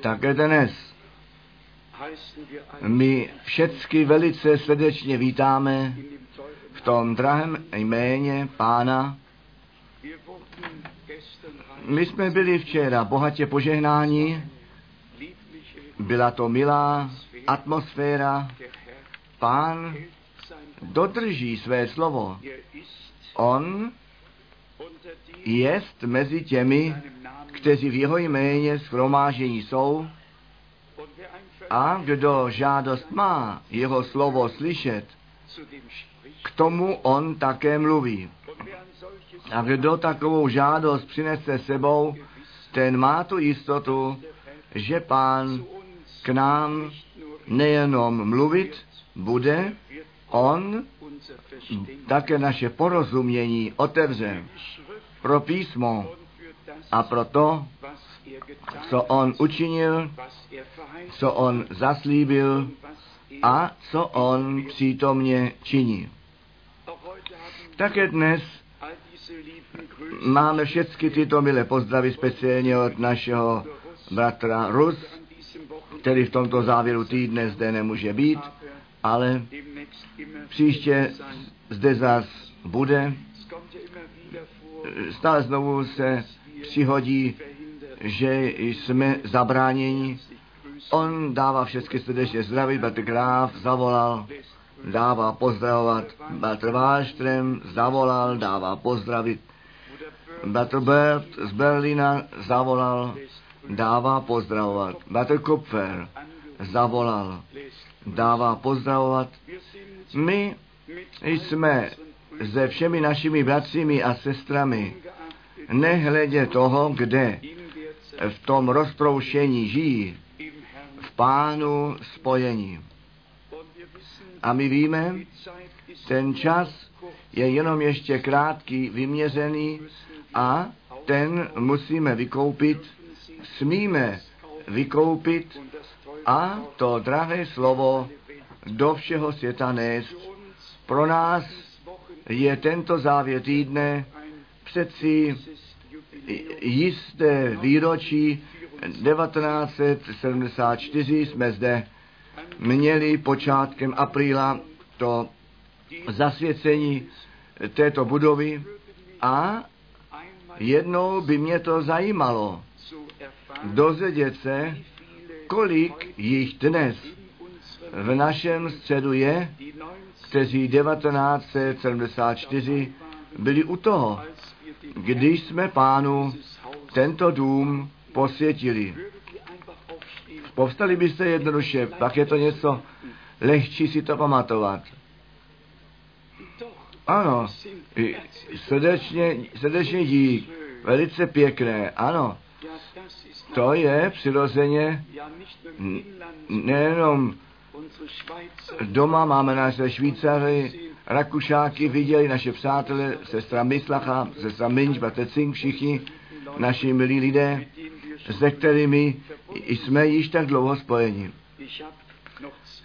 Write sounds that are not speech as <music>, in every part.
Také dnes my všecky velice srdečně vítáme v tom drahém jméně Pána. My jsme byli včera bohatě požehnáni, byla to milá atmosféra. Pán dodrží své slovo. On jest mezi těmi, kteří v jeho jméně schromážení jsou a kdo žádost má jeho slovo slyšet, k tomu on také mluví. A kdo takovou žádost přinese sebou, ten má tu jistotu, že pán k nám nejenom mluvit bude, on také naše porozumění otevře pro písmo a pro to, co on učinil, co on zaslíbil a co on přítomně činí. Také dnes máme všechny tyto milé pozdravy speciálně od našeho bratra Rus, který v tomto závěru týdne zde nemůže být, ale příště zde zas bude. Stále znovu se přihodí, že jsme zabráněni. On dává všechny srdečně zdraví, Bratr Graf zavolal, dává pozdravovat, Bratr Wallström zavolal, dává pozdravit, Bratr Bert z Berlína zavolal, dává pozdravovat, Bratr Kupfer zavolal, dává pozdravovat. My jsme se všemi našimi bratřími a sestrami, nehledě toho, kde v tom rozproušení žijí, v pánu spojení. A my víme, ten čas je jenom ještě krátký, vyměřený a ten musíme vykoupit, smíme vykoupit a to drahé slovo do všeho světa nést. Pro nás je tento závěr týdne přeci jisté výročí 1974 jsme zde měli počátkem apríla to zasvěcení této budovy a jednou by mě to zajímalo dozvědět se, kolik jich dnes v našem středu je, kteří 1974 byli u toho, když jsme pánu tento dům posvětili. Povstali byste jednoduše, pak je to něco lehčí si to pamatovat. Ano, srdečně, srdečně dík, velice pěkné, ano. To je přirozeně nejenom doma máme naše Švýcary, Rakušáky, viděli naše přátelé, sestra Mislacha, sestra Minč, bratr Cink, všichni naši milí lidé, se kterými jsme již tak dlouho spojeni.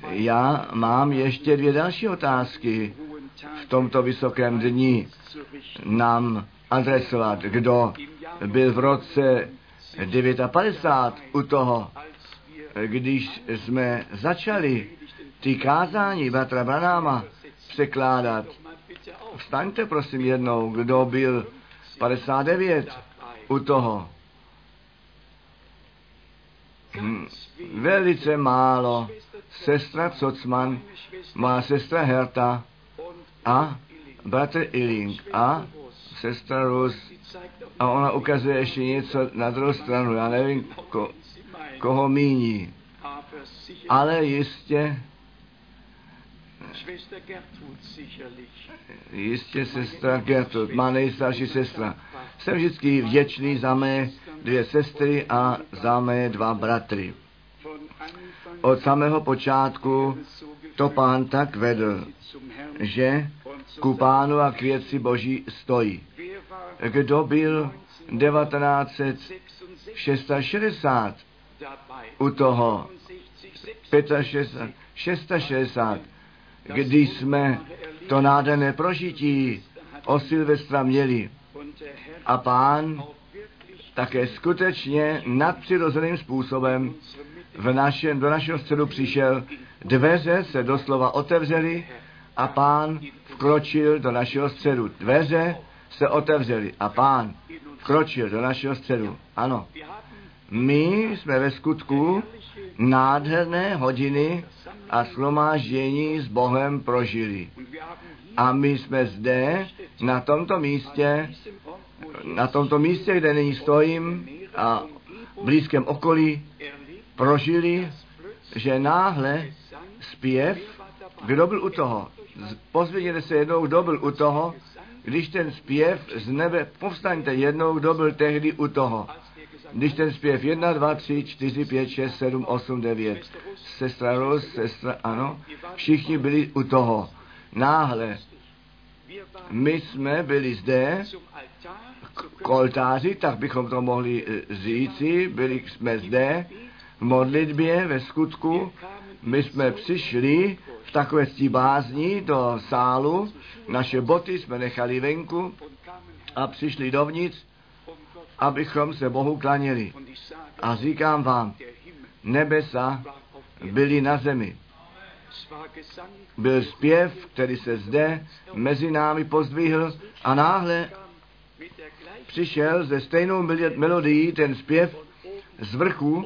Já mám ještě dvě další otázky v tomto vysokém dni nám adresovat. Kdo byl v roce 59 u toho, když jsme začali ty kázání bratra Branáma překládat. Vstaňte prosím jednou, kdo byl 59 u toho. Hm, velice málo. Sestra Cocman, má sestra Herta a bratr Illing a sestra Rus. A ona ukazuje ještě něco na druhou stranu. Já nevím, ko, koho míní. Ale jistě Jistě sestra Gertrud, má nejstarší sestra. Jsem vždycky vděčný za mé dvě sestry a za mé dva bratry. Od samého počátku to pán tak vedl, že ku pánu a k věci boží stojí. Kdo byl 1966 u toho 65, 660, když jsme to nádherné prožití o Silvestra měli. A pán také skutečně nadpřirozeným způsobem v našem, do našeho středu přišel, dveře se doslova otevřely a pán vkročil do našeho středu. Dveře se otevřely a pán vkročil do našeho středu. Ano, my jsme ve skutku nádherné hodiny a shromáždění s Bohem prožili. A my jsme zde, na tomto místě, na tomto místě, kde nyní stojím a v blízkém okolí, prožili, že náhle zpěv, kdo byl u toho, pozvěděte se jednou, kdo byl u toho, když ten zpěv z nebe, povstaňte jednou, kdo byl tehdy u toho. Když ten zpěv 1, 2, 3, 4, 5, 6, 7, 8, 9, sestra Ros, sestra, ano, všichni byli u toho. Náhle. My jsme byli zde k oltáři, tak bychom to mohli e, říci, byli jsme zde v modlitbě, ve skutku, my jsme přišli v takové bázní do sálu, naše boty jsme nechali venku a přišli dovnitř, abychom se Bohu klaněli. A říkám vám, nebesa byly na zemi. Byl zpěv, který se zde mezi námi pozdvihl a náhle přišel ze stejnou melodií ten zpěv z vrchu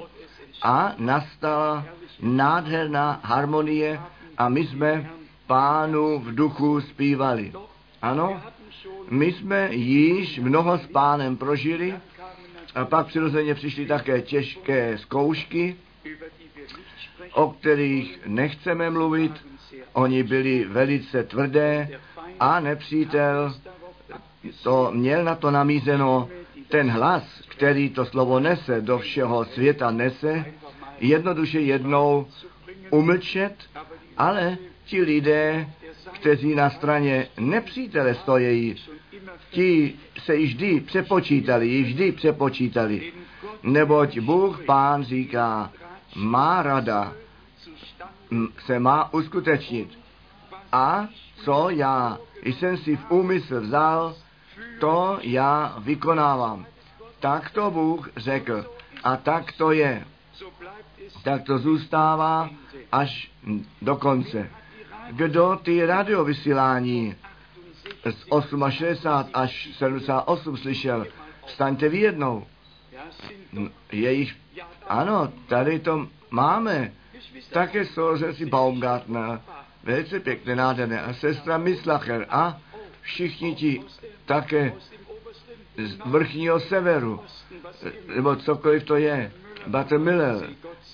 a nastala nádherná harmonie a my jsme pánu v duchu zpívali. Ano, my jsme již mnoho s pánem prožili a pak přirozeně přišly také těžké zkoušky, o kterých nechceme mluvit. Oni byli velice tvrdé a nepřítel to měl na to namízeno ten hlas, který to slovo nese, do všeho světa nese, jednoduše jednou umlčet, ale ti lidé, kteří na straně nepřítele stojí, ti se již vždy přepočítali, již vždy přepočítali. Neboť Bůh Pán říká, má rada se má uskutečnit. A co já jsem si v úmysl vzal, to já vykonávám. Tak to Bůh řekl. A tak to je. Tak to zůstává až do konce. Kdo ty radiovysílání z 68 až 78 slyšel, staňte vy jednou. Je jich, ano, tady to máme. Také si Baumgartner, velice pěkné, nádherné, a sestra Mislacher a všichni ti také z vrchního severu, nebo cokoliv to je, Butter Miller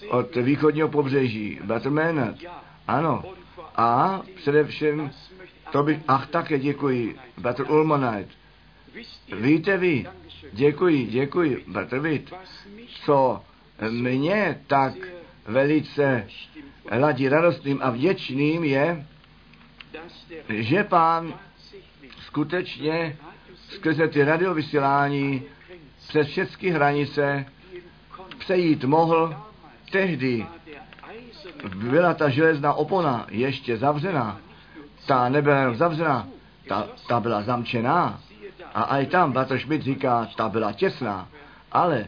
od východního pobřeží, Maynard, ano, a především to bych, ach také děkuji, Butter Ulmonite, víte vy, děkuji, děkuji, Butter Witt, co mě tak velice ladí radostným a vděčným je, že pán skutečně skrze ty radiovysílání přes všechny hranice přejít mohl. Tehdy byla ta železná opona ještě zavřená. Ta nebyla zavřená, ta, ta byla zamčená. A i tam Bater Schmidt říká, ta byla těsná. Ale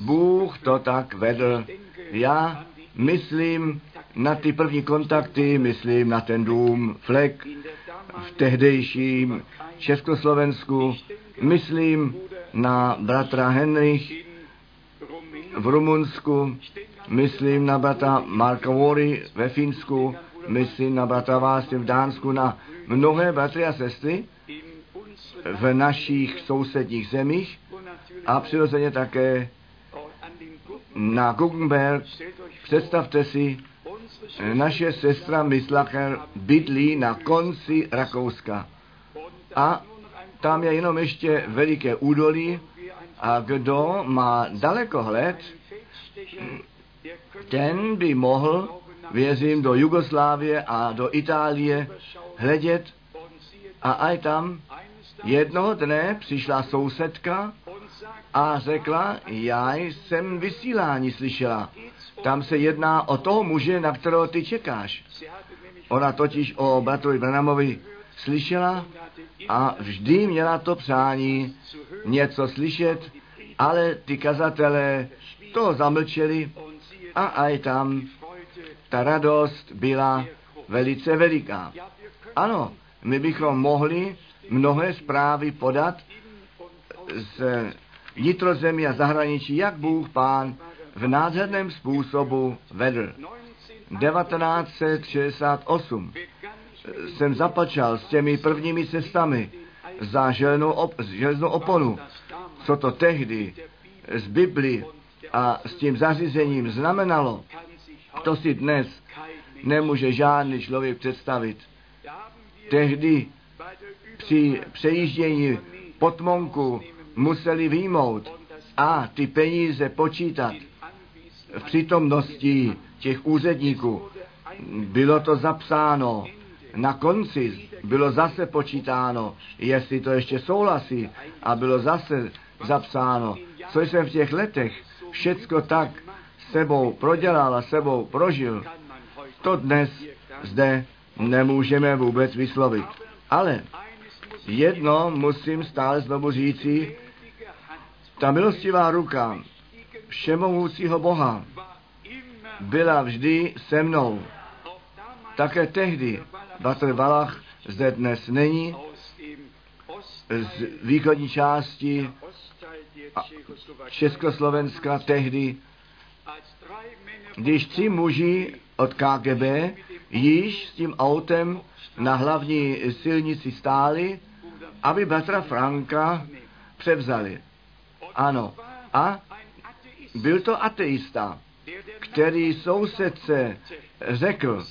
Bůh to tak vedl. Já myslím na ty první kontakty, myslím na ten dům, flek v tehdejším Československu, myslím na bratra Henrich v Rumunsku, myslím na bratra Marka Vory ve Finsku, myslím na bratra Vásy v Dánsku, na mnohé bratry a sestry v našich sousedních zemích a přirozeně také na Guggenberg. Představte si, naše sestra Mislacher bydlí na konci Rakouska. A tam je jenom ještě veliké údolí a kdo má dalekohled, ten by mohl, věřím, do Jugoslávie a do Itálie hledět a aj tam jednoho dne přišla sousedka a řekla, já jsem vysílání slyšela. Tam se jedná o toho muže, na kterého ty čekáš. Ona totiž o bratrovi Branamovi slyšela a vždy měla to přání něco slyšet Ale ty kazatelé to zamlčeli a aj tam ta radost byla velice veliká. Ano, my bychom mohli mnohé zprávy podat z vnitrozemí a zahraničí, jak Bůh Pán v nádherném způsobu vedl. 1968 jsem zapačal s těmi prvními cestami za železnou, op, železnou oponu. Co to tehdy z Bibli a s tím zařízením znamenalo, to si dnes nemůže žádný člověk představit. Tehdy při přejíždění potmonku museli výjmout a ty peníze počítat v přítomnosti těch úředníků. Bylo to zapsáno. Na konci bylo zase počítáno, jestli to ještě souhlasí a bylo zase zapsáno. Co jsem v těch letech všecko tak sebou prodělal a sebou prožil, to dnes zde nemůžeme vůbec vyslovit. Ale jedno musím stále znovu říci, ta milostivá ruka všemohoucího Boha byla vždy se mnou. Také tehdy Batr Valach zde dnes není, z východní části Československa tehdy, když tři muži od KGB již s tím autem na hlavní silnici stáli, aby bratra Franka převzali. Ano. A byl to ateista, který sousedce řekl,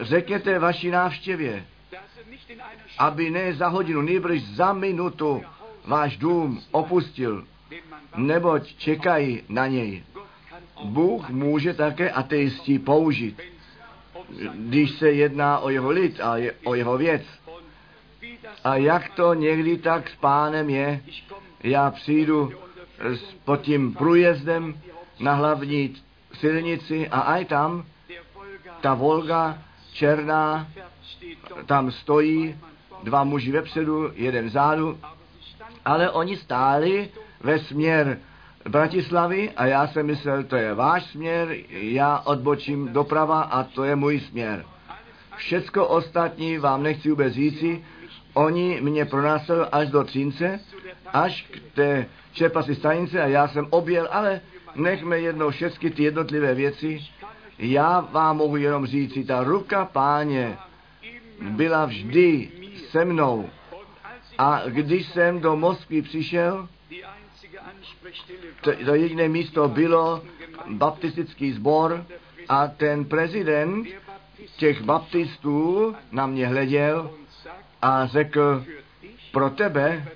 řekněte vaší návštěvě, aby ne za hodinu, nejbrž za minutu váš dům opustil, neboť čekají na něj. Bůh může také ateistí použít, když se jedná o jeho lid a je, o jeho věc. A jak to někdy tak s pánem je, já přijdu s, pod tím průjezdem na hlavní silnici a aj tam ta Volga černá, tam stojí dva muži vepředu, jeden vzadu, ale oni stáli ve směr Bratislavy a já jsem myslel, to je váš směr, já odbočím doprava a to je můj směr. Všecko ostatní vám nechci vůbec říci, oni mě pronásledili až do Třince, až k té čerpací stanice a já jsem objel, ale nechme jednou všechny ty jednotlivé věci. Já vám mohu jenom říci, ta ruka páně byla vždy se mnou. A když jsem do Moskvy přišel, to, to jediné místo bylo baptistický sbor a ten prezident těch baptistů na mě hleděl a řekl, pro tebe,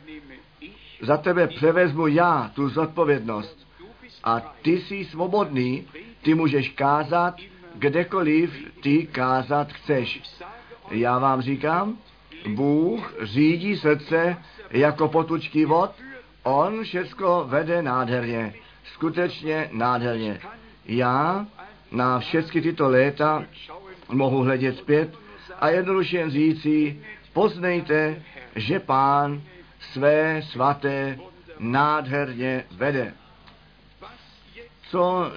za tebe převezmu já tu zodpovědnost. A ty jsi svobodný, ty můžeš kázat kdekoliv ty kázat chceš. Já vám říkám, Bůh řídí srdce jako potučký vod, On všecko vede nádherně, skutečně nádherně. Já na všechny tyto léta mohu hledět zpět a jednoduše jen říci, poznejte, že Pán své svaté nádherně vede. Co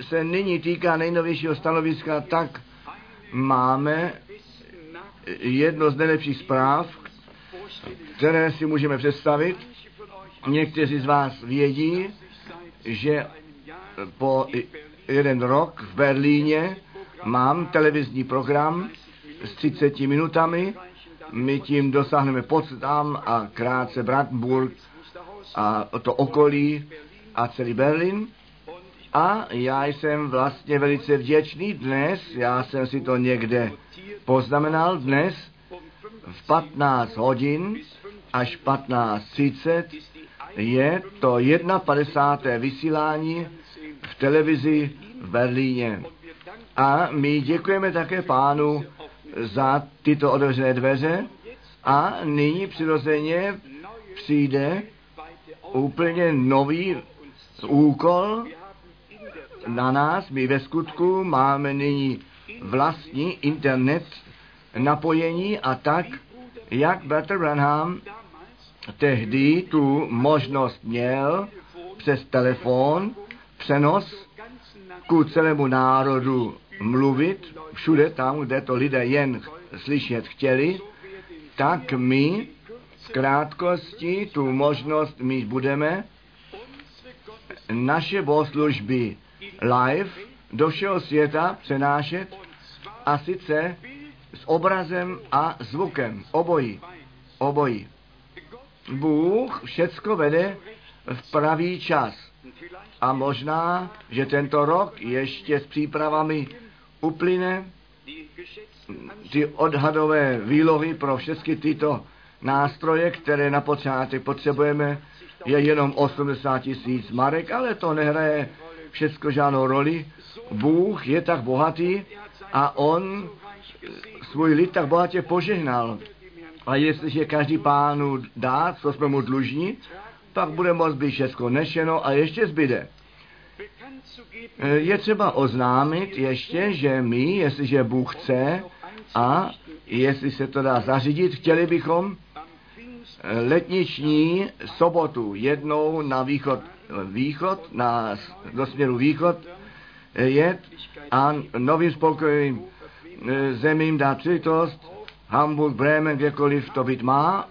se nyní týká nejnovějšího stanoviska, tak máme jedno z nejlepších zpráv, které si můžeme představit. Někteří z vás vědí, že po jeden rok v Berlíně mám televizní program s 30 minutami. My tím dosáhneme Potsdam a krátce Brandenburg a to okolí a celý Berlín. A já jsem vlastně velice vděčný dnes, já jsem si to někde poznamenal dnes v 15 hodin až 15.30 je to 51. vysílání v televizi v Berlíně. A my děkujeme také pánu za tyto otevřené dveře a nyní přirozeně přijde úplně nový úkol na nás. My ve skutku máme nyní vlastní internet napojení a tak, jak Bertrand Branham tehdy tu možnost měl přes telefon, přenos ku celému národu mluvit, všude tam, kde to lidé jen slyšet chtěli, tak my v krátkosti tu možnost mít budeme naše bohoslužby live do všeho světa přenášet a sice s obrazem a zvukem. Obojí. Obojí. Bůh všecko vede v pravý čas. A možná, že tento rok ještě s přípravami uplyne ty odhadové výlohy pro všechny tyto nástroje, které na počátek potřebujeme, je jenom 80 tisíc marek, ale to nehraje všechno žádnou roli. Bůh je tak bohatý a on svůj lid tak bohatě požehnal. A jestliže každý pánu dá, co jsme mu dlužní, pak bude moct být všechno nešeno a ještě zbyde. Je třeba oznámit ještě, že my, jestliže Bůh chce a jestli se to dá zařídit, chtěli bychom letniční sobotu jednou na východ, východ na, do směru východ jet a novým spolkovým e, zemím dát příležitost, Hamburg, Bremen, kdekoliv to být má.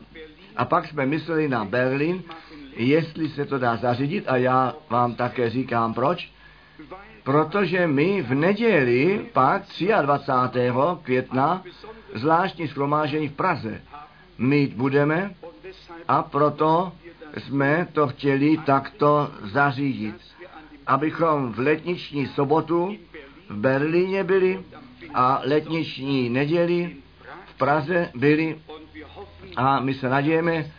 A pak jsme mysleli na Berlin, jestli se to dá zařídit a já vám také říkám proč. Protože my v neděli pak 23. května zvláštní schromážení v Praze mít budeme a proto jsme to chtěli takto zařídit, abychom v letniční sobotu v Berlíně byli a letniční neděli Praze byli a my se nadějeme,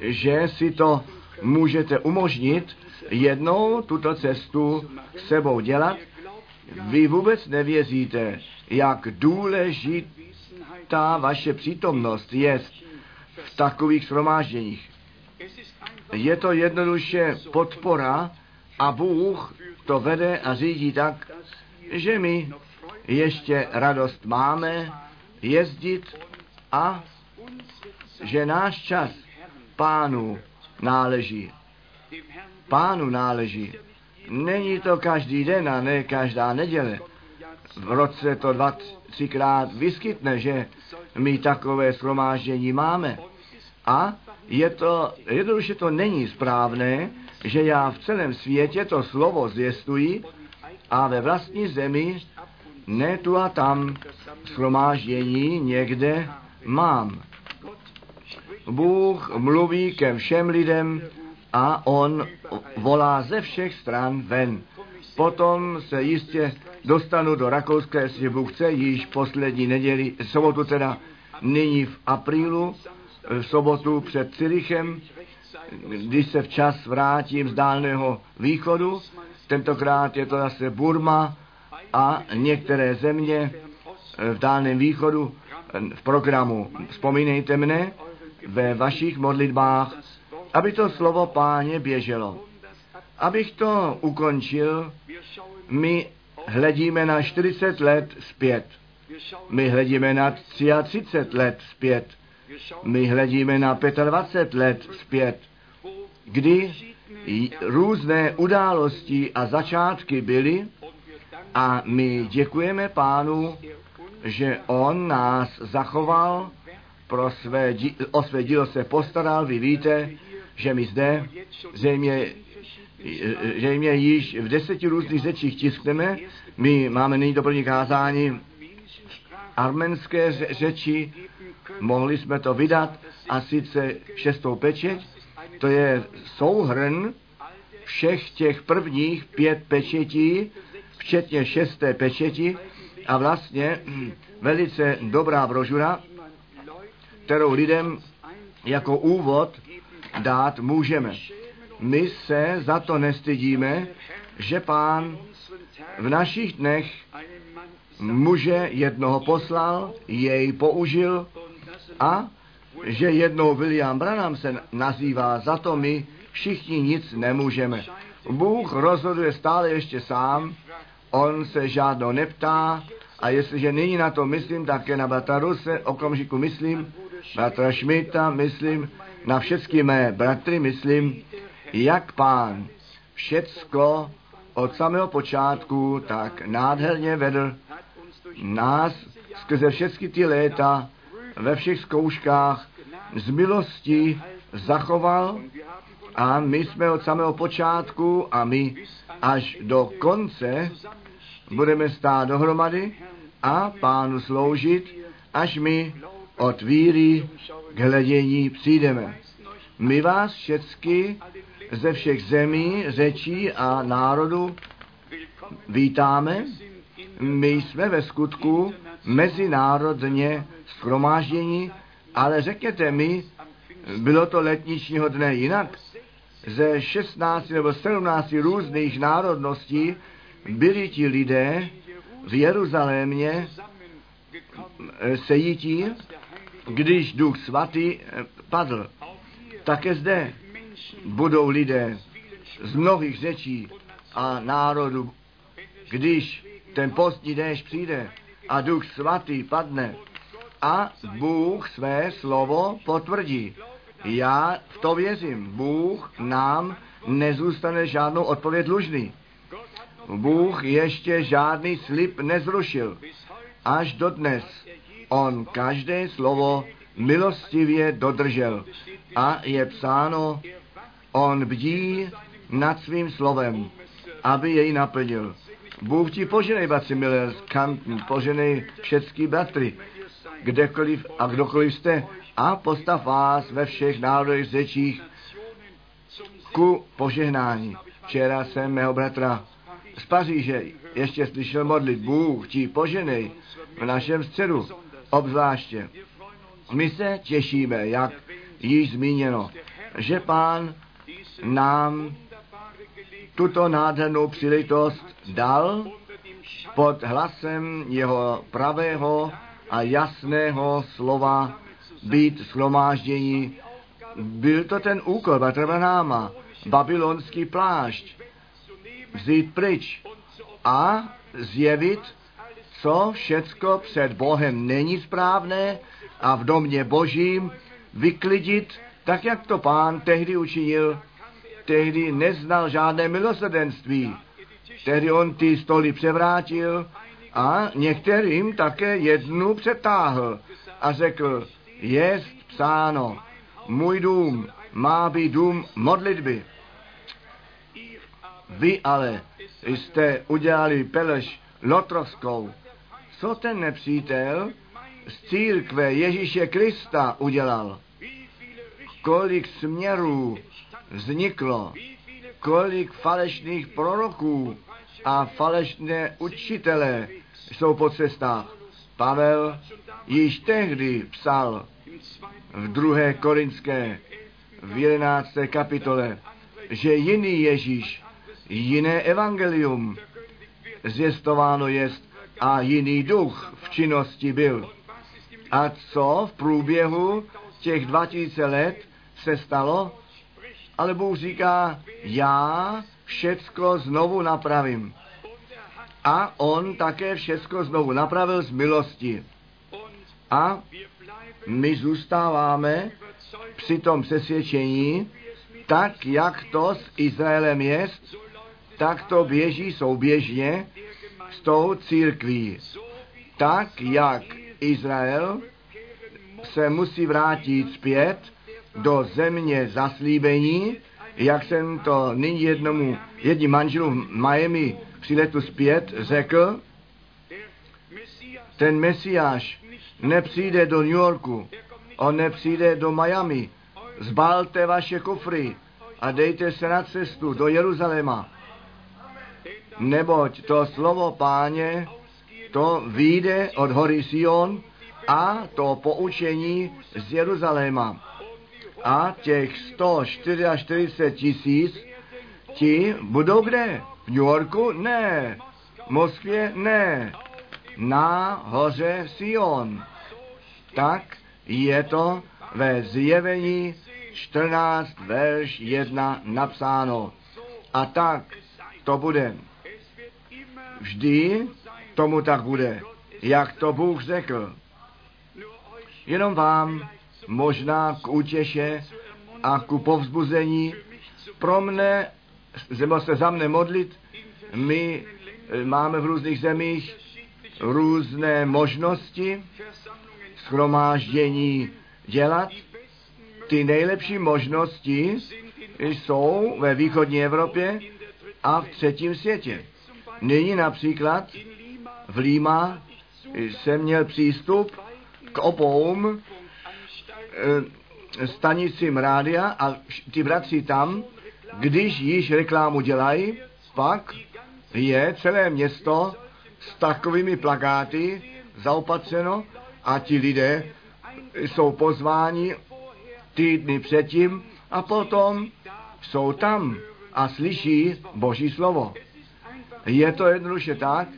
že si to můžete umožnit jednou tuto cestu sebou dělat. Vy vůbec nevěříte, jak důležitá vaše přítomnost je v takových shromážděních. Je to jednoduše podpora a Bůh to vede a řídí tak, že my ještě radost máme jezdit a že náš čas pánu náleží. Pánu náleží. Není to každý den a ne každá neděle. V roce to dva, třikrát vyskytne, že my takové shromáždění máme. A je to, jednoduše to není správné, že já v celém světě to slovo zvěstuji a ve vlastní zemi ne tu a tam shromáždění někde mám. Bůh mluví ke všem lidem a on volá ze všech stran ven. Potom se jistě dostanu do Rakouska, jestli Bůh chce, již poslední neděli, sobotu teda, nyní v aprílu, v sobotu před Cirichem, když se včas vrátím z dálného východu, tentokrát je to zase Burma a některé země v dálném východu v programu. Vzpomínejte mne ve vašich modlitbách, aby to slovo páně běželo. Abych to ukončil, my hledíme na 40 let zpět. My hledíme na 33 let zpět. My hledíme na 25 let zpět, kdy různé události a začátky byly a my děkujeme pánu, že on nás zachoval, pro své, o své dílo se postaral. Vy víte, že my zde zřejmě že mě již v deseti různých řečích tiskneme. My máme nyní doplní kázání arménské řeči, mohli jsme to vydat a sice šestou pečeť, to je souhrn všech těch prvních pět pečetí, včetně šesté pečeti a vlastně velice dobrá brožura, kterou lidem jako úvod dát můžeme. My se za to nestydíme, že pán v našich dnech muže jednoho poslal, jej použil a že jednou William Branham se nazývá, za to my všichni nic nemůžeme. Bůh rozhoduje stále ještě sám, on se žádnou neptá a jestliže nyní na to myslím, také na bratra Ruse okamžiku myslím, bratra Šmita myslím, na všechny mé bratry myslím, jak pán všecko od samého počátku tak nádherně vedl nás skrze všechny ty léta ve všech zkouškách z milosti zachoval a my jsme od samého počátku a my až do konce budeme stát dohromady a pánu sloužit, až my od víry k hledění přijdeme. My vás všechny ze všech zemí, řečí a národů vítáme. My jsme ve skutku mezinárodně schromáždění, ale řekněte mi, bylo to letničního dne jinak? Ze 16 nebo 17 různých národností byli ti lidé v Jeruzalémě sejítí, když Duch Svatý padl. Také zde budou lidé z mnohých řečí a národů, když ten postní déšť přijde a Duch Svatý padne a Bůh své slovo potvrdí. Já v to věřím. Bůh nám nezůstane žádnou odpověď dlužný. Bůh ještě žádný slib nezrušil. Až do dnes on každé slovo milostivě dodržel. A je psáno, on bdí nad svým slovem, aby jej naplnil. Bůh ti poženej, milé, Kanten, poženej všecký bratry, kdekoliv a kdokoliv jste, a postav vás ve všech národech řečích ku požehnání. Včera jsem mého bratra z Paříže ještě slyšel modlit Bůh, ti poženej v našem středu, obzvláště. My se těšíme, jak již zmíněno, že pán nám tuto nádhernou příležitost dal pod hlasem jeho pravého a jasného slova být schromáždění. Byl to ten úkol Batrvanáma, babylonský plášť, vzít pryč a zjevit, co všecko před Bohem není správné a v domě božím vyklidit, tak jak to pán tehdy učinil. Tehdy neznal žádné milosrdenství. Tehdy on ty stoly převrátil a některým také jednu přetáhl a řekl, jest psáno, můj dům má být dům modlitby. Vy ale jste udělali peleš lotrovskou. Co ten nepřítel z církve Ježíše Krista udělal? Kolik směrů vzniklo, kolik falešných proroků a falešné učitele jsou po cestách. Pavel již tehdy psal v druhé korinské v jedenácté kapitole, že jiný Ježíš, jiné evangelium zjistováno jest a jiný duch v činnosti byl. A co v průběhu těch 2000 let se stalo? Ale Bůh říká, já všecko znovu napravím. A on také všecko znovu napravil z milosti. A my zůstáváme při tom přesvědčení, tak jak to s Izraelem je, tak to běží souběžně s tou církví. Tak jak Izrael se musí vrátit zpět do země zaslíbení, jak jsem to nyní jednomu, jedním manželům Miami při letu zpět řekl, ten Mesiáš nepřijde do New Yorku, on nepřijde do Miami. Zbalte vaše kufry a dejte se na cestu do Jeruzaléma. Neboť to slovo páně, to vyjde od hory Sion a to poučení z Jeruzaléma. A těch 144 tisíc, ti budou kde? V New Yorku? Ne. V Moskvě? Ne. Na hoře Sion tak je to ve zjevení 14, verš 1 napsáno. A tak to bude. Vždy tomu tak bude, jak to Bůh řekl. Jenom vám možná k útěše a ku povzbuzení pro mne nebo se za mne modlit. My eh, máme v různých zemích různé možnosti schromáždění dělat. Ty nejlepší možnosti jsou ve východní Evropě a v třetím světě. Nyní například v Líma jsem měl přístup k obou eh, stanicím rádia a ty bratři tam, když již reklámu dělají, pak je celé město s takovými plakáty zaopatřeno a ti lidé jsou pozváni týdny předtím a potom jsou tam a slyší Boží slovo. Je to jednoduše tak,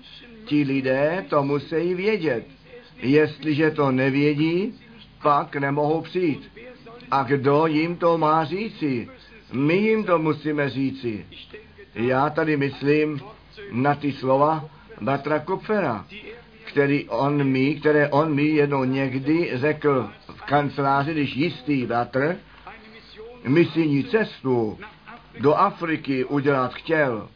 ti lidé to musí vědět. Jestliže to nevědí, pak nemohou přijít. A kdo jim to má říci? My jim to musíme říci. Já tady myslím na ty slova Batra Kupfera, který on mi, které on mi jednou někdy řekl v kanceláři, když jistý bratr misijní cestu do Afriky udělat chtěl.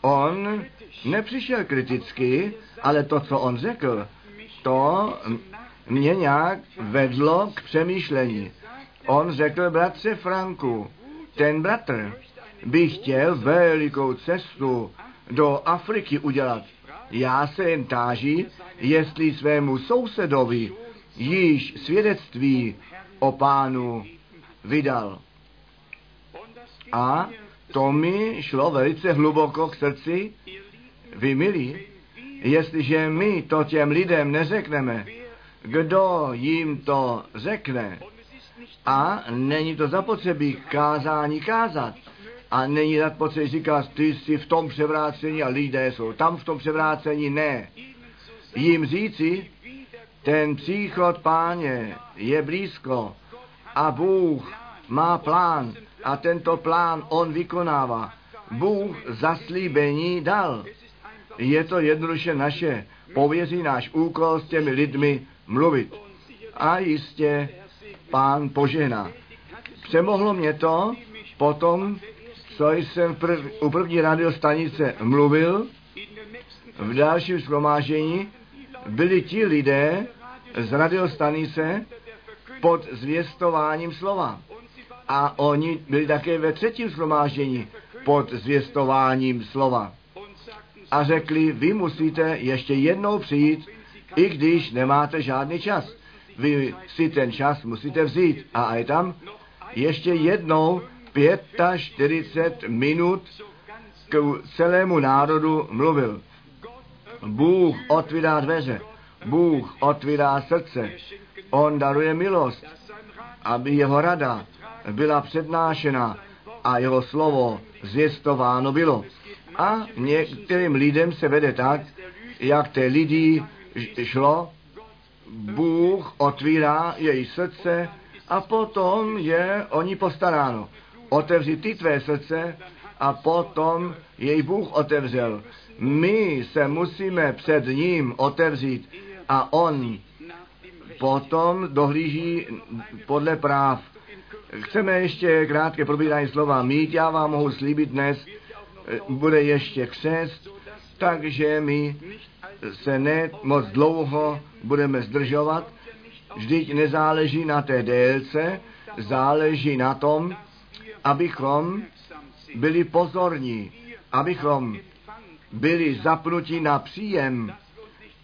On nepřišel kriticky, ale to, co on řekl, to mě nějak vedlo k přemýšlení. On řekl bratře Franku, ten bratr by chtěl velikou cestu do Afriky udělat. Já se jen táží, jestli svému sousedovi již svědectví o pánu vydal. A to mi šlo velice hluboko k srdci. Vy milí, jestliže my to těm lidem neřekneme, kdo jim to řekne, a není to zapotřebí kázání kázat, a není zapotřebí říkat, ty jsi v tom převrácení a lidé jsou tam v tom převrácení, ne. Jím říci, ten příchod páně je blízko a Bůh má plán a tento plán on vykonává. Bůh zaslíbení dal. Je to jednoduše naše pověří, náš úkol s těmi lidmi mluvit. A jistě pán požehná. Přemohlo mě to potom, co jsem prv, u první radiostanice mluvil, v dalším shromážení byli ti lidé z radiostanice pod zvěstováním slova. A oni byli také ve třetím shromáždění pod zvěstováním slova. A řekli, vy musíte ještě jednou přijít, i když nemáte žádný čas. Vy si ten čas musíte vzít. A je tam ještě jednou 45 minut k celému národu mluvil. Bůh otvírá dveře, Bůh otvírá srdce, On daruje milost, aby jeho rada byla přednášena a jeho slovo zvěstováno bylo. A některým lidem se vede tak, jak té lidi šlo, Bůh otvírá její srdce a potom je o ní postaráno. Otevři ty tvé srdce a potom jej Bůh otevřel. My se musíme před ním otevřít a on potom dohlíží podle práv. Chceme ještě krátké probírání slova mít, já vám mohu slíbit dnes, bude ještě křest, takže my se ne moc dlouho budeme zdržovat. Vždyť nezáleží na té délce, záleží na tom, abychom byli pozorní, abychom byli zapnutí na příjem,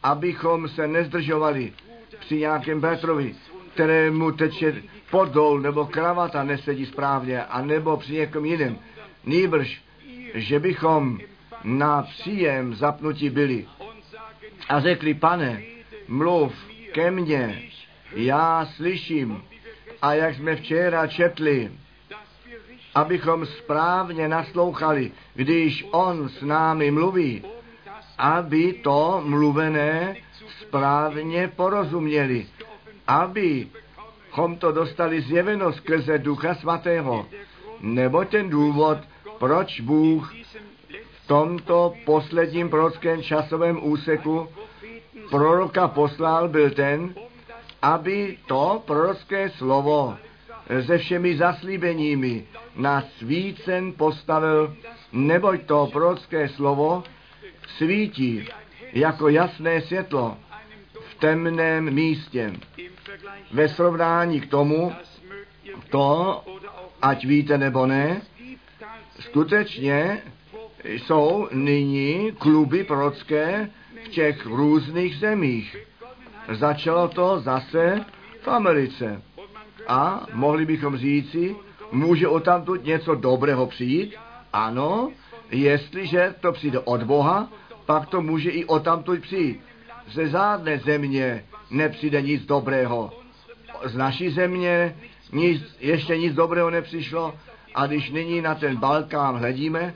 abychom se nezdržovali při nějakém Petrovi, kterému teče podol nebo kravata nesedí správně, a nebo při někom jiném. Nýbrž, že bychom na příjem zapnutí byli a řekli, pane, mluv ke mně, já slyším. A jak jsme včera četli, abychom správně naslouchali, když on s námi mluví, aby to mluvené správně porozuměli, abychom to dostali zjeveno skrze Ducha Svatého. Nebo ten důvod, proč Bůh v tomto posledním prorockém časovém úseku proroka poslal, byl ten, aby to prorocké slovo se všemi zaslíbeními na svícen postavil, neboť to prorocké slovo svítí jako jasné světlo temném místě. Ve srovnání k tomu, to, ať víte nebo ne, skutečně jsou nyní kluby prorocké v těch různých zemích. Začalo to zase v Americe. A mohli bychom říci, může o tamtud něco dobrého přijít? Ano, jestliže to přijde od Boha, pak to může i o tamtud přijít. Ze žádné země nepřijde nic dobrého. Z naší země nic, ještě nic dobrého nepřišlo a když nyní na ten Balkán hledíme,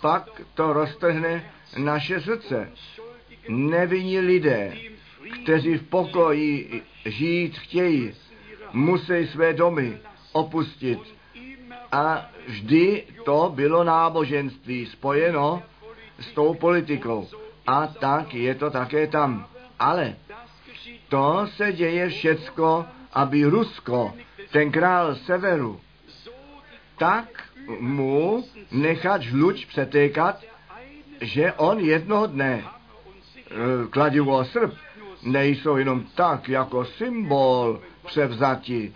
pak to roztrhne naše srdce. Nevinní lidé, kteří v pokoji žít chtějí, musí své domy opustit. A vždy to bylo náboženství spojeno s tou politikou. A tak je to také tam. Ale to se děje všecko, aby Rusko, ten král severu, tak mu nechat žluč přetékat, že on jednoho dne e, kladivo a Srb nejsou jenom tak jako symbol převzati.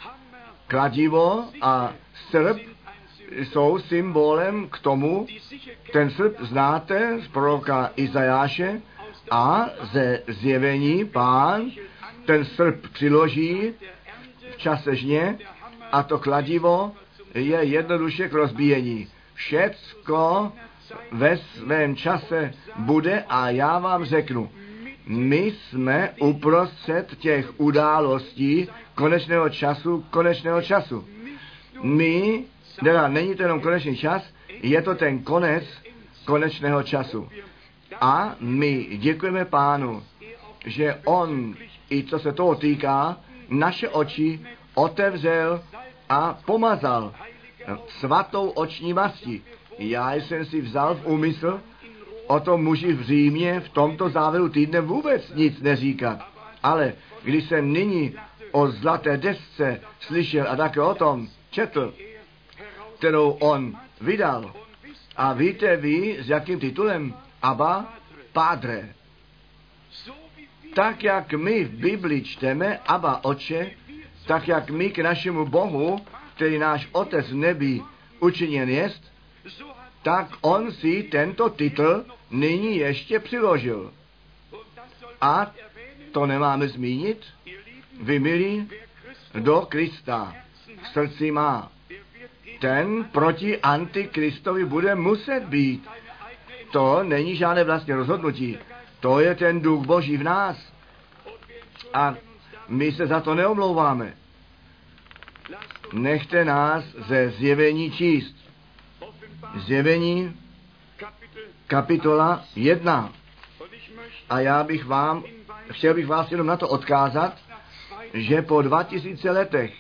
Kladivo a Srb jsou symbolem k tomu, ten Srb znáte z proroka Izajáše a ze zjevení pán ten Srb přiloží v čase žně a to kladivo je jednoduše k rozbíjení. Všecko ve svém čase bude a já vám řeknu, my jsme uprostřed těch událostí konečného času, konečného času. My, teda není to jenom konečný čas, je to ten konec konečného času. A my děkujeme pánu, že on, i co se toho týká, naše oči otevřel a pomazal svatou oční masti. Já jsem si vzal v úmysl o tom muži v Římě v tomto závěru týdne vůbec nic neříkat. Ale když jsem nyní o zlaté desce slyšel a také o tom četl, kterou on vydal, a víte vy, s jakým titulem? Abba Padre. Tak, jak my v Bibli čteme Abba Oče, tak, jak my k našemu Bohu, který náš Otec v nebi učiněn jest, tak on si tento titul nyní ještě přiložil. A to nemáme zmínit? Vy, milí, do Krista v srdci má. Ten proti antikristovi bude muset být. To není žádné vlastní rozhodnutí. To je ten duch Boží v nás. A my se za to neomlouváme. Nechte nás ze zjevení číst. Zjevení kapitola 1. A já bych vám, chtěl bych vás jenom na to odkázat, že po 2000 letech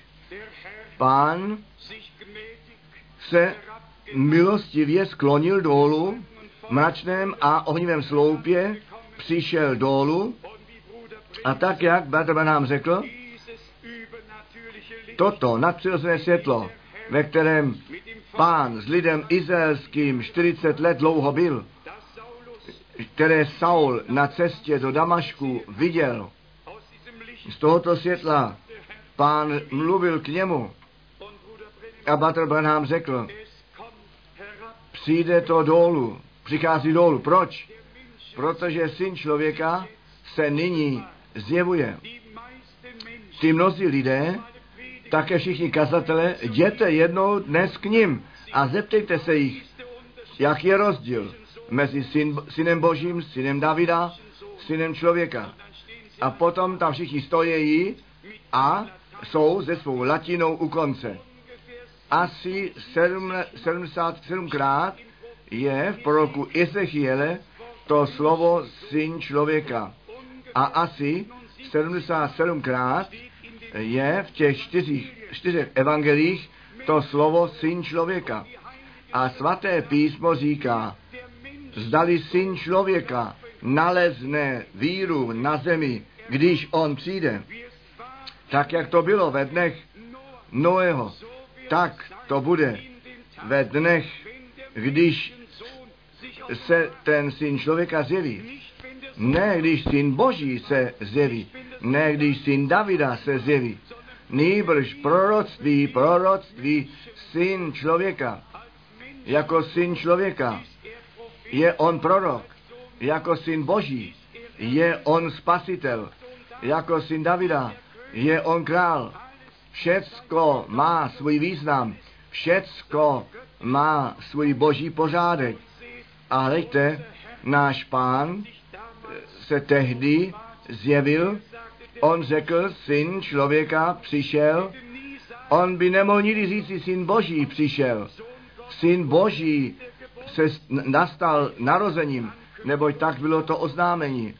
pán se milostivě sklonil dolů, mračném a ohnivém sloupě přišel dolů a tak, jak Bratr nám řekl, toto nadpřirozené světlo, ve kterém pán s lidem izraelským 40 let dlouho byl, které Saul na cestě do Damašku viděl, z tohoto světla pán mluvil k němu a Batr Branham řekl, přijde to dolů, přichází dolů. Proč? Protože syn člověka se nyní zjevuje. Ty mnozí lidé, také všichni kazatele, jděte jednou dnes k ním a zeptejte se jich, jak je rozdíl mezi syn, synem božím, synem Davida, synem člověka. A potom tam všichni stojí a jsou ze svou latinou u konce. Asi 77krát je v proroku Ezechiele to slovo syn člověka. A asi 77krát je v těch čtyřích, čtyřech evangelích to slovo syn člověka. A svaté písmo říká, zdali syn člověka nalezne víru na zemi, když on přijde, tak jak to bylo ve dnech Noého. Tak to bude ve dnech, když se ten syn člověka zjeví. Ne, když syn Boží se zjeví. Ne, když syn Davida se zjeví. Nýbrž proroctví, proroctví, syn člověka. Jako syn člověka je on prorok. Jako syn Boží je on spasitel. Jako syn Davida je on král. Všecko má svůj význam. Všecko má svůj boží pořádek. A hleďte, náš pán se tehdy zjevil, on řekl, syn člověka přišel, on by nemohl nikdy říct, syn boží přišel. Syn boží se nastal narozením, neboť tak bylo to oznámení.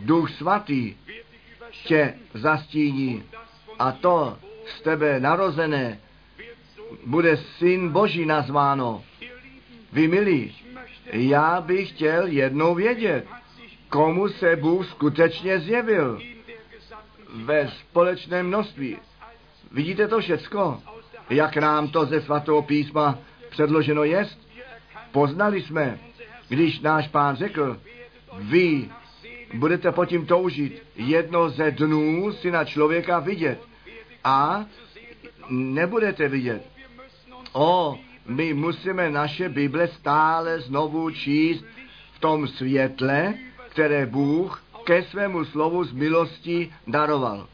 Duch svatý tě zastíní a to z tebe narozené bude syn Boží nazváno. Vy milí, já bych chtěl jednou vědět, komu se Bůh skutečně zjevil ve společném množství. Vidíte to všecko? Jak nám to ze svatého písma předloženo jest? Poznali jsme, když náš pán řekl, vy budete potím toužit jedno ze dnů syna člověka vidět a nebudete vidět. O, my musíme naše Bible stále znovu číst v tom světle, které Bůh ke svému slovu z milosti daroval.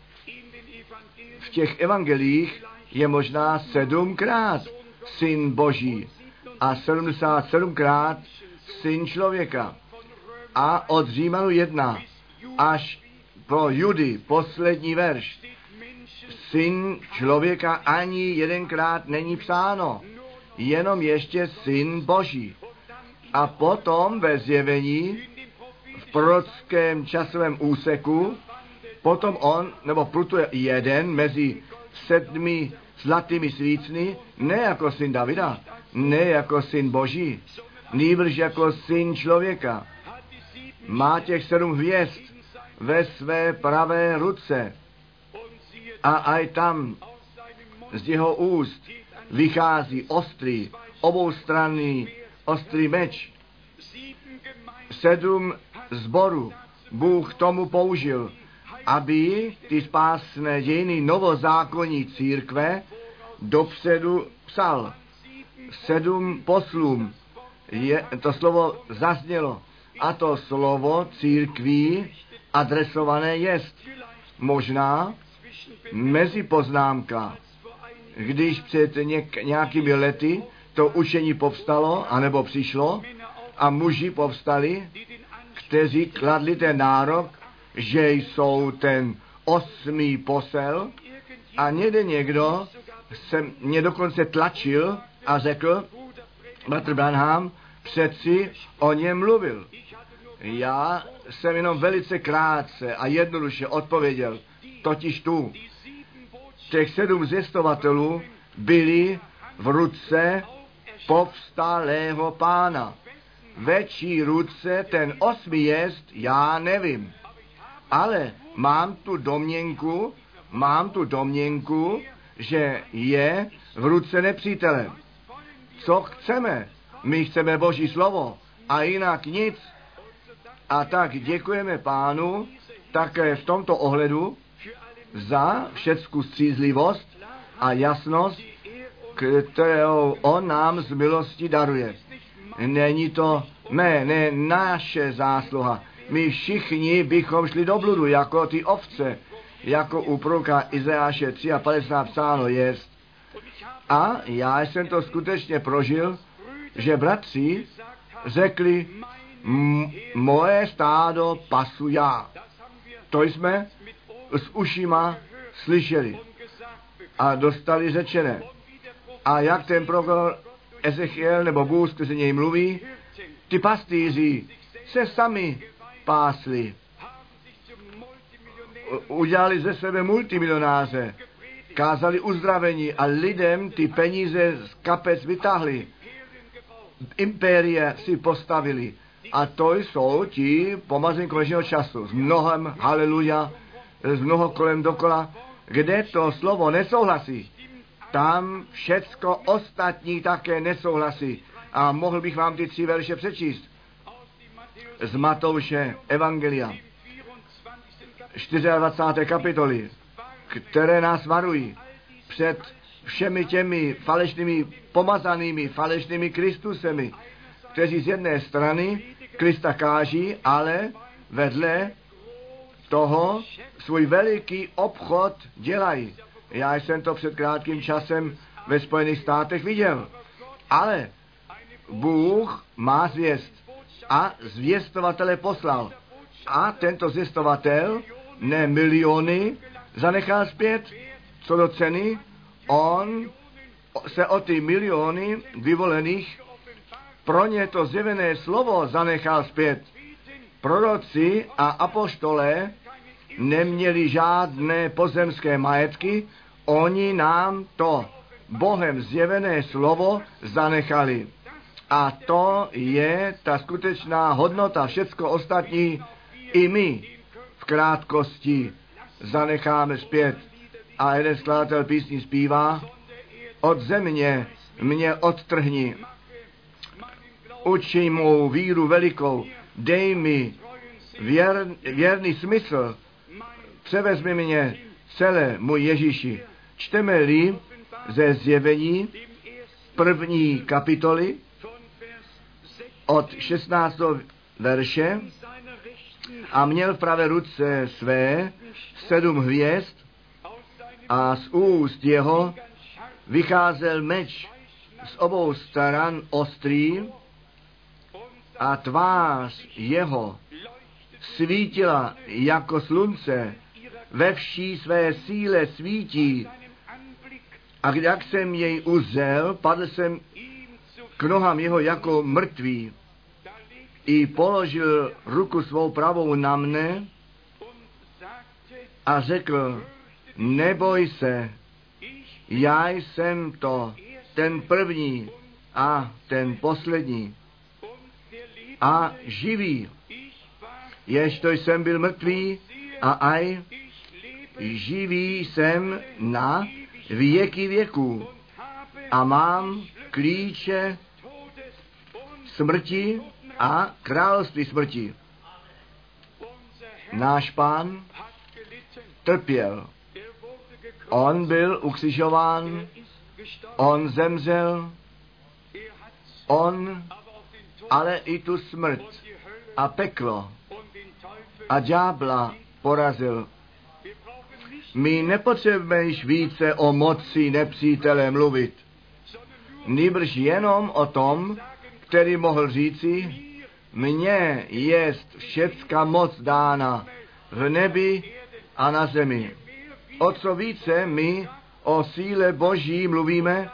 V těch evangelích je možná sedmkrát syn Boží a 77krát syn člověka. A od Římanu 1 až pro Judy poslední verš syn člověka ani jedenkrát není psáno, jenom ještě syn Boží. A potom ve zjevení v prorockém časovém úseku, potom on, nebo plutuje jeden mezi sedmi zlatými svícny, ne jako syn Davida, ne jako syn Boží, nýbrž jako syn člověka. Má těch sedm hvězd ve své pravé ruce a aj tam z jeho úst vychází ostrý, oboustranný ostrý meč. Sedm zborů Bůh tomu použil, aby ty spásné dějiny novozákonní církve dopředu psal. Sedm poslům je, to slovo zaznělo a to slovo církví adresované jest. Možná mezi poznámka, když před něk, nějakými lety to učení povstalo, anebo přišlo, a muži povstali, kteří kladli ten nárok, že jsou ten osmý posel a někde někdo se mě dokonce tlačil a řekl, Bratr Branham přeci o něm mluvil. Já jsem jenom velice krátce a jednoduše odpověděl, totiž tu. Těch sedm zjistovatelů byli v ruce povstalého pána. Večí ruce ten osmi jest, já nevím. Ale mám tu domněnku, mám tu domněnku, že je v ruce nepřítele. Co chceme? My chceme Boží slovo a jinak nic. A tak děkujeme pánu také v tomto ohledu za všecku střízlivost a jasnost, kterou on nám z milosti daruje. Není to mé, ne naše zásluha. My všichni bychom šli do bludu, jako ty ovce, jako u proroka Izeáše 53 psáno jest. A já jsem to skutečně prožil, že bratři řekli, moje stádo pasu já. To jsme s ušima slyšeli a dostali řečené. A jak ten prorok Ezechiel nebo Bůh, kteří něj mluví, ty pastýři se sami pásli. Udělali ze sebe multimilionáře, kázali uzdravení a lidem ty peníze z kapec vytáhli. Impérie si postavili. A to jsou ti pomazení konečného času. S mnohem, haleluja, s mnoho kolem dokola kde to slovo nesouhlasí, tam všecko ostatní také nesouhlasí. A mohl bych vám ty tři verše přečíst. Z Matouše Evangelia, 24. kapitoly, které nás varují před všemi těmi falešnými pomazanými, falešnými Kristusemi, kteří z jedné strany Krista káží, ale vedle toho svůj veliký obchod dělají. Já jsem to před krátkým časem ve Spojených státech viděl. Ale Bůh má zvěst a zvěstovatele poslal. A tento zvěstovatel ne miliony zanechal zpět, co do ceny, on se o ty miliony vyvolených pro ně to zjevené slovo zanechal zpět. Proroci a apoštole neměli žádné pozemské majetky, oni nám to Bohem zjevené slovo zanechali. A to je ta skutečná hodnota. Všecko ostatní i my v krátkosti zanecháme zpět. A jeden skladatel písní zpívá, od země mě odtrhni, učí mou víru velikou, dej mi věr, věrný smysl, převezmi mě celé, můj Ježíši. Čteme-li ze zjevení první kapitoly od 16. verše a měl v pravé ruce své sedm hvězd a z úst jeho vycházel meč z obou stran ostrý a tvář jeho svítila jako slunce, ve vší své síle svítí. A jak jsem jej uzel, padl jsem k nohám jeho jako mrtvý. I položil ruku svou pravou na mne a řekl, neboj se, já jsem to, ten první a ten poslední a živý. Jež to jsem byl mrtvý a aj živý jsem na věky věků a mám klíče smrti a království smrti. Náš pán trpěl. On byl ukřižován, on zemřel, on ale i tu smrt a peklo a ďábla porazil. My nepotřebujeme již více o moci nepřítele mluvit, nýbrž jenom o tom, který mohl říci, mně jest všecka moc dána v nebi a na zemi. O co více my o síle Boží mluvíme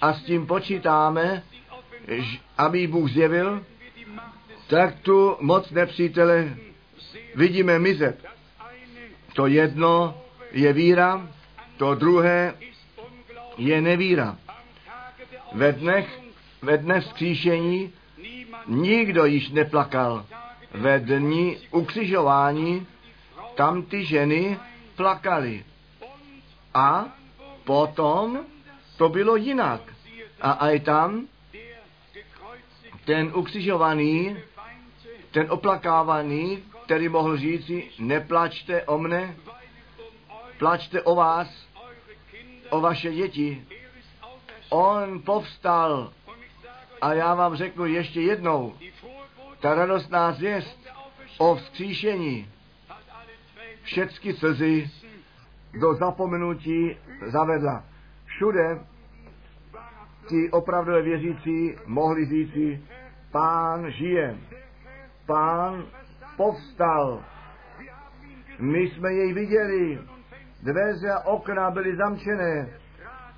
a s tím počítáme, aby Bůh zjevil, tak tu moc nepřítele vidíme mizet. To jedno je víra, to druhé je nevíra. Ve dnech, ve dnech vzkříšení nikdo již neplakal. Ve dní ukřižování tam ty ženy plakali. A potom to bylo jinak. A aj tam ten ukřižovaný, ten oplakávaný, který mohl říci, neplačte o mne, plačte o vás, o vaše děti. On povstal a já vám řeknu ještě jednou, ta radostná zvěst o vzkříšení všechny slzy do zapomenutí zavedla. Všude ti opravdu věřící mohli říci, pán žije, pán povstal. My jsme jej viděli, dveře a okna byly zamčené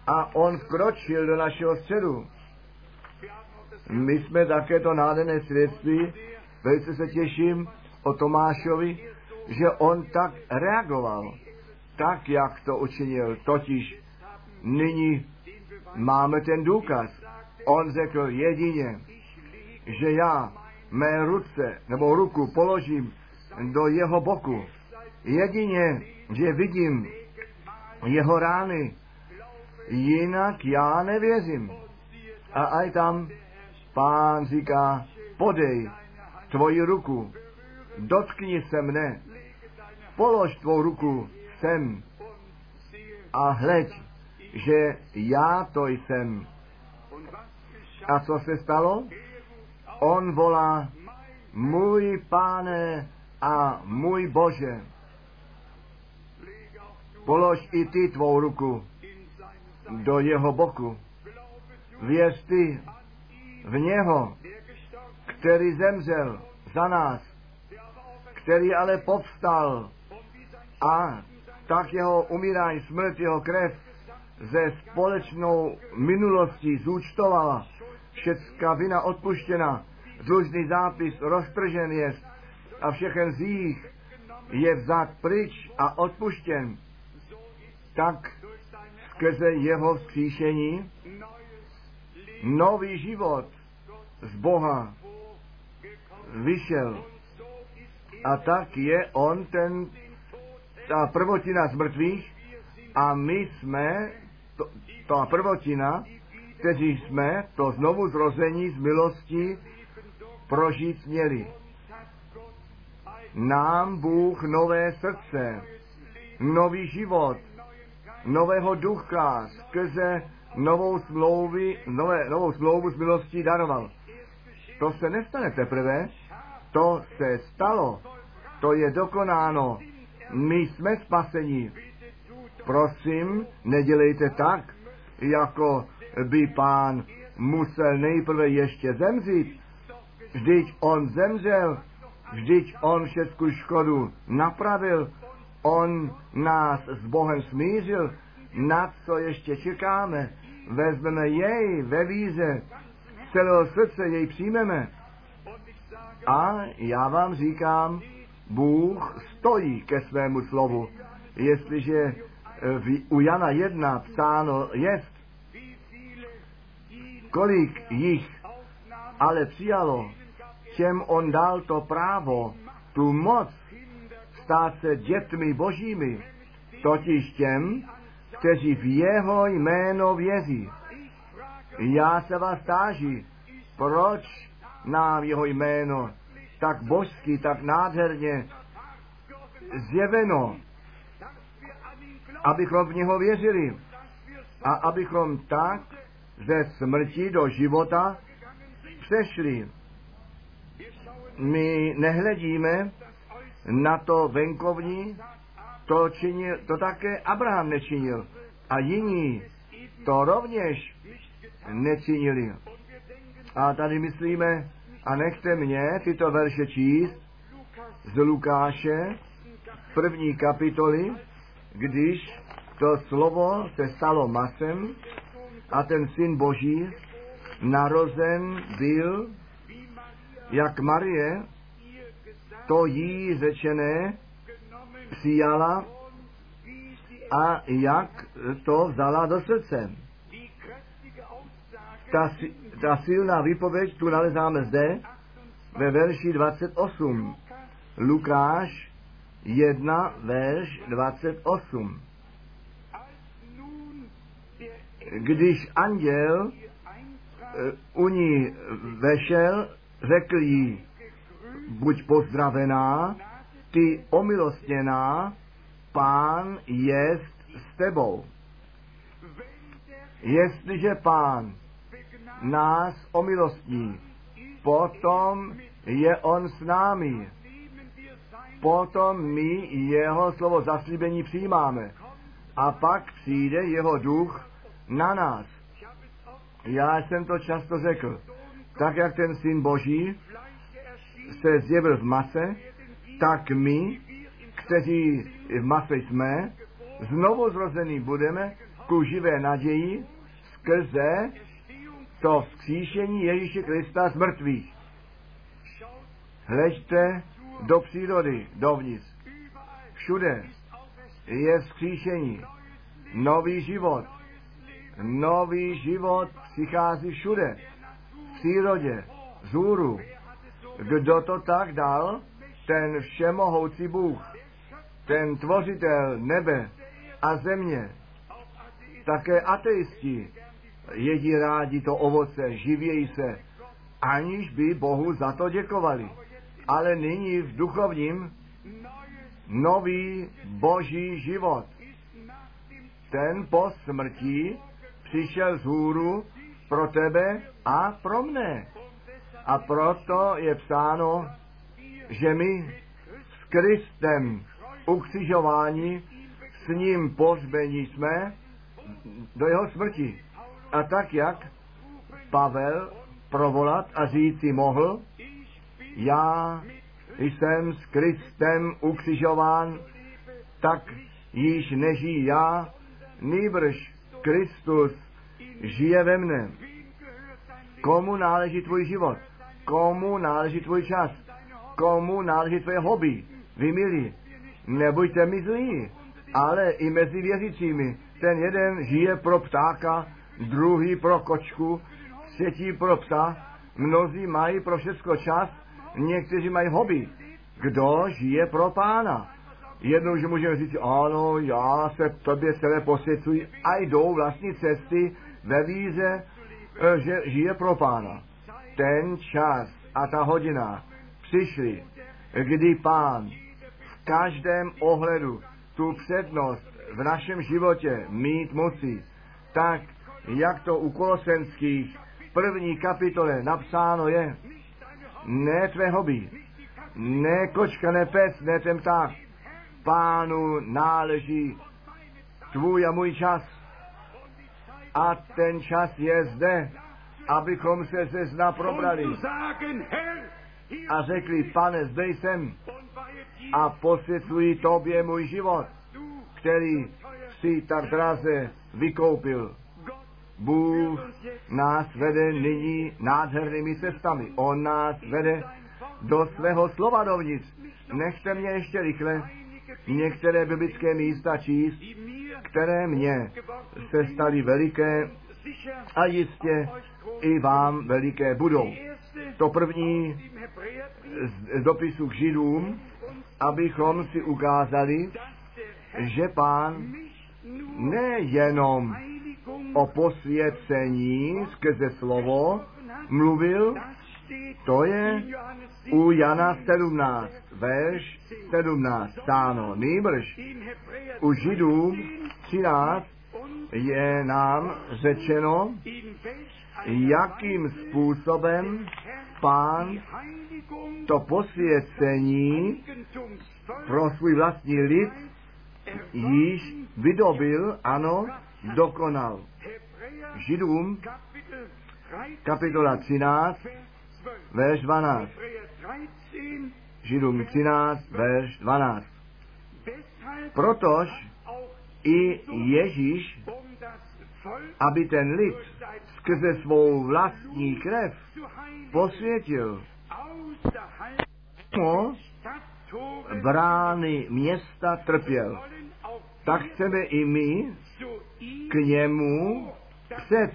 a on vkročil do našeho středu. My jsme také to nádherné svědectví, velice se těším o Tomášovi, že on tak reagoval, tak, jak to učinil. Totiž nyní máme ten důkaz. On řekl jedině, že já mé ruce nebo ruku položím do jeho boku. Jedině, že vidím jeho rány. Jinak já nevěřím. A aj tam pán říká, podej tvoji ruku, dotkni se mne, polož tvou ruku sem a hleď, že já to jsem. A co se stalo? On volá, můj páne a můj Bože. Polož i ty tvou ruku do jeho boku. Věř ty v něho, který zemřel za nás, který ale povstal a tak jeho umírání, smrt, jeho krev ze společnou minulostí zúčtovala, všecká vina odpuštěna, dlužný zápis roztržen je a všechen z jich je vzat pryč a odpuštěn, tak skrze jeho vzkříšení nový život z Boha vyšel. A tak je on ten, ta prvotina z mrtvých a my jsme, ta prvotina, kteří jsme to znovu zrození z milosti prožít měli. Nám Bůh nové srdce, nový život, nového ducha skrze novou smlouvy, nové, novou smlouvu s milostí daroval. To se nestane teprve, to se stalo, to je dokonáno. My jsme spaseni. Prosím, nedělejte tak, jako by pán musel nejprve ještě zemřít. Vždyť on zemřel, vždyť on všechnu škodu napravil, on nás s Bohem smířil, na co ještě čekáme, vezmeme jej ve víze, celého srdce jej přijmeme. A já vám říkám, Bůh stojí ke svému slovu. Jestliže v, u Jana 1 psáno jest, kolik jich ale přijalo, těm on dal to právo, tu moc stát se dětmi božími, totiž těm, kteří v jeho jméno věří. Já se vás táží, proč nám jeho jméno tak božsky, tak nádherně zjeveno, abychom v něho věřili a abychom tak ze smrti do života přešli. My nehledíme na to venkovní, to, činil, to také Abraham nečinil. A jiní to rovněž nečinili. A tady myslíme, a nechte mě tyto verše číst z Lukáše, první kapitoly, když to slovo se stalo masem a ten syn Boží narozen byl, jak Marie to jí řečené přijala a jak to vzala do srdce. Ta, ta silná výpověď tu nalezáme zde ve verši 28. Lukáš 1, verš 28. Když anděl eh, u ní vešel, řekl jí, buď pozdravená, ty omilostněná, pán jest s tebou. Jestliže pán nás omilostní, potom je on s námi. Potom my jeho slovo zaslíbení přijímáme. A pak přijde jeho duch na nás. Já jsem to často řekl. Tak jak ten syn Boží se zjevil v mase, tak my, kteří v mase jsme, znovu zrození budeme ku živé naději skrze to vzkříšení Ježíše Krista z mrtvých. Hleďte do přírody, dovnitř. Všude je vzkříšení, nový život. Nový život přichází všude. V přírodě, zůru. Kdo to tak dal? Ten všemohoucí Bůh. Ten tvořitel nebe a země. Také ateisti jedí rádi to ovoce, živějí se, aniž by Bohu za to děkovali. Ale nyní v duchovním nový boží život. Ten po smrti přišel z hůru pro tebe a pro mne. A proto je psáno, že my s Kristem ukřižování s ním pohřbení jsme do jeho smrti. A tak jak Pavel provolat a říci mohl, já jsem s Kristem ukřižován, tak již nežijí já, nýbrž Kristus žije ve mne. Komu náleží tvůj život? Komu náleží tvůj čas? Komu náleží tvoje hobby? Vy milí, nebuďte mi zlí, ale i mezi věřícími. Ten jeden žije pro ptáka, druhý pro kočku, třetí pro psa, mnozí mají pro všechno čas, někteří mají hobby. Kdo žije pro pána? Jednou, že můžeme říct, ano, já se tobě celé posvěcuji a jdou vlastní cesty ve víze, e, že žije pro pána. Ten čas a ta hodina přišli, kdy pán v každém ohledu tu přednost v našem životě mít musí, tak jak to u Kolosenských první kapitole napsáno je, ne tvé hobby, ne kočka, ne pes, ne ten pták, pánu náleží tvůj a můj čas. A ten čas je zde, abychom se ze zna probrali. A řekli, pane, zde jsem a posvěcuji tobě můj život, který si tak draze vykoupil. Bůh nás vede nyní nádhernými cestami. On nás vede do svého slova dovnitř. Nechte mě ještě rychle některé biblické místa číst, které mě se staly veliké a jistě i vám veliké budou. To první z dopisu k Židům, abychom si ukázali, že pán nejenom o posvěcení skrze slovo mluvil, to je u Jana 17, verš 17, stáno. Nýbrž u Židů 13 je nám řečeno, jakým způsobem pán to posvěcení pro svůj vlastní lid již vydobil, ano, dokonal. Židům kapitola 13, verš 12. Židům 13, verš 12. Protož i Ježíš, aby ten lid skrze svou vlastní krev posvětil brány města trpěl. Tak chceme i my k němu před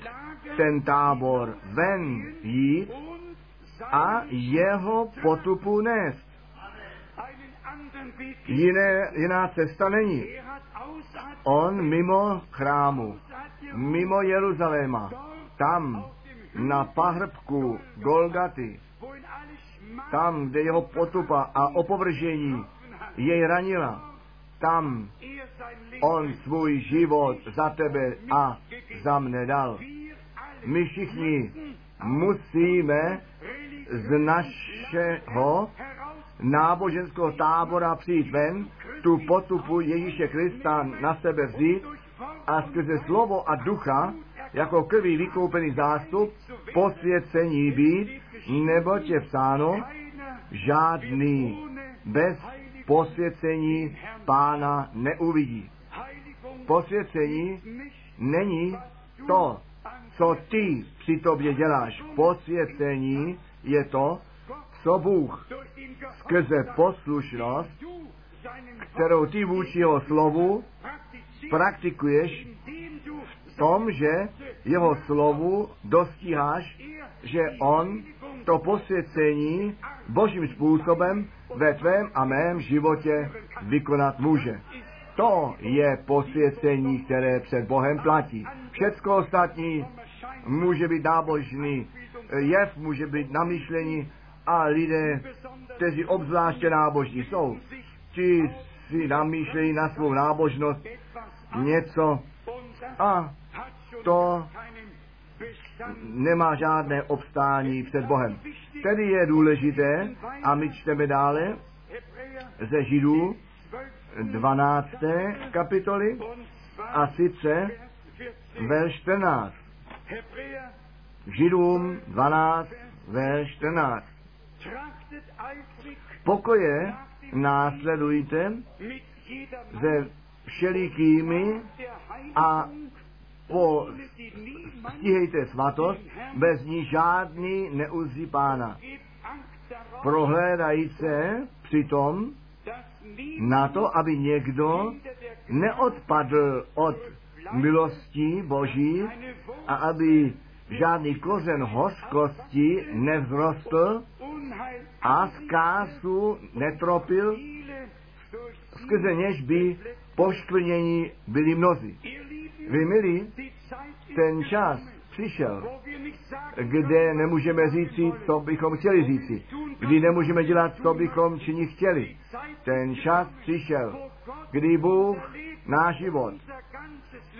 ten tábor ven jít a jeho potupu nést. Jiné, jiná cesta není. On mimo chrámu, mimo Jeruzaléma, tam na pahrbku Golgaty, tam, kde jeho potupa a opovržení jej ranila, tam on svůj život za tebe a za mne dal. My všichni musíme z našeho náboženského tábora přijít ven, tu potupu Ježíše Krista na sebe vzít a skrze slovo a ducha jako krví vykoupený zástup posvěcení být, neboť je psáno, žádný bez posvěcení pána neuvidí. Posvěcení není to, co ty při tobě děláš. Posvěcení je to, co Bůh skrze poslušnost, kterou ty vůči jeho slovu praktikuješ v tom, že jeho slovu dostíháš, že on to posvěcení božím způsobem ve tvém a mém životě vykonat může. To je posvěcení, které před Bohem platí. Všecko ostatní může být nábožný, jev může být namyšlení a lidé, kteří obzvláště nábožní jsou, ti si namýšlejí na svou nábožnost něco a to nemá žádné obstání před Bohem. Tedy je důležité, a my čteme dále ze Židů 12. kapitoly a sice ve 14. Židům 12, ve 14. Pokoje následujte se všelikými a po stíhejte svatost, bez ní žádný neuzí pána. Prohlédají se přitom na to, aby někdo neodpadl od milostí Boží a aby žádný kořen hořkosti nevzrostl a zkázu netropil, skrze něž by poškvrnění byli mnozí. Vy, milí, ten čas přišel, kde nemůžeme říci, co bychom chtěli říci, kdy nemůžeme dělat, co bychom činit chtěli. Ten čas přišel, kdy Bůh náš život,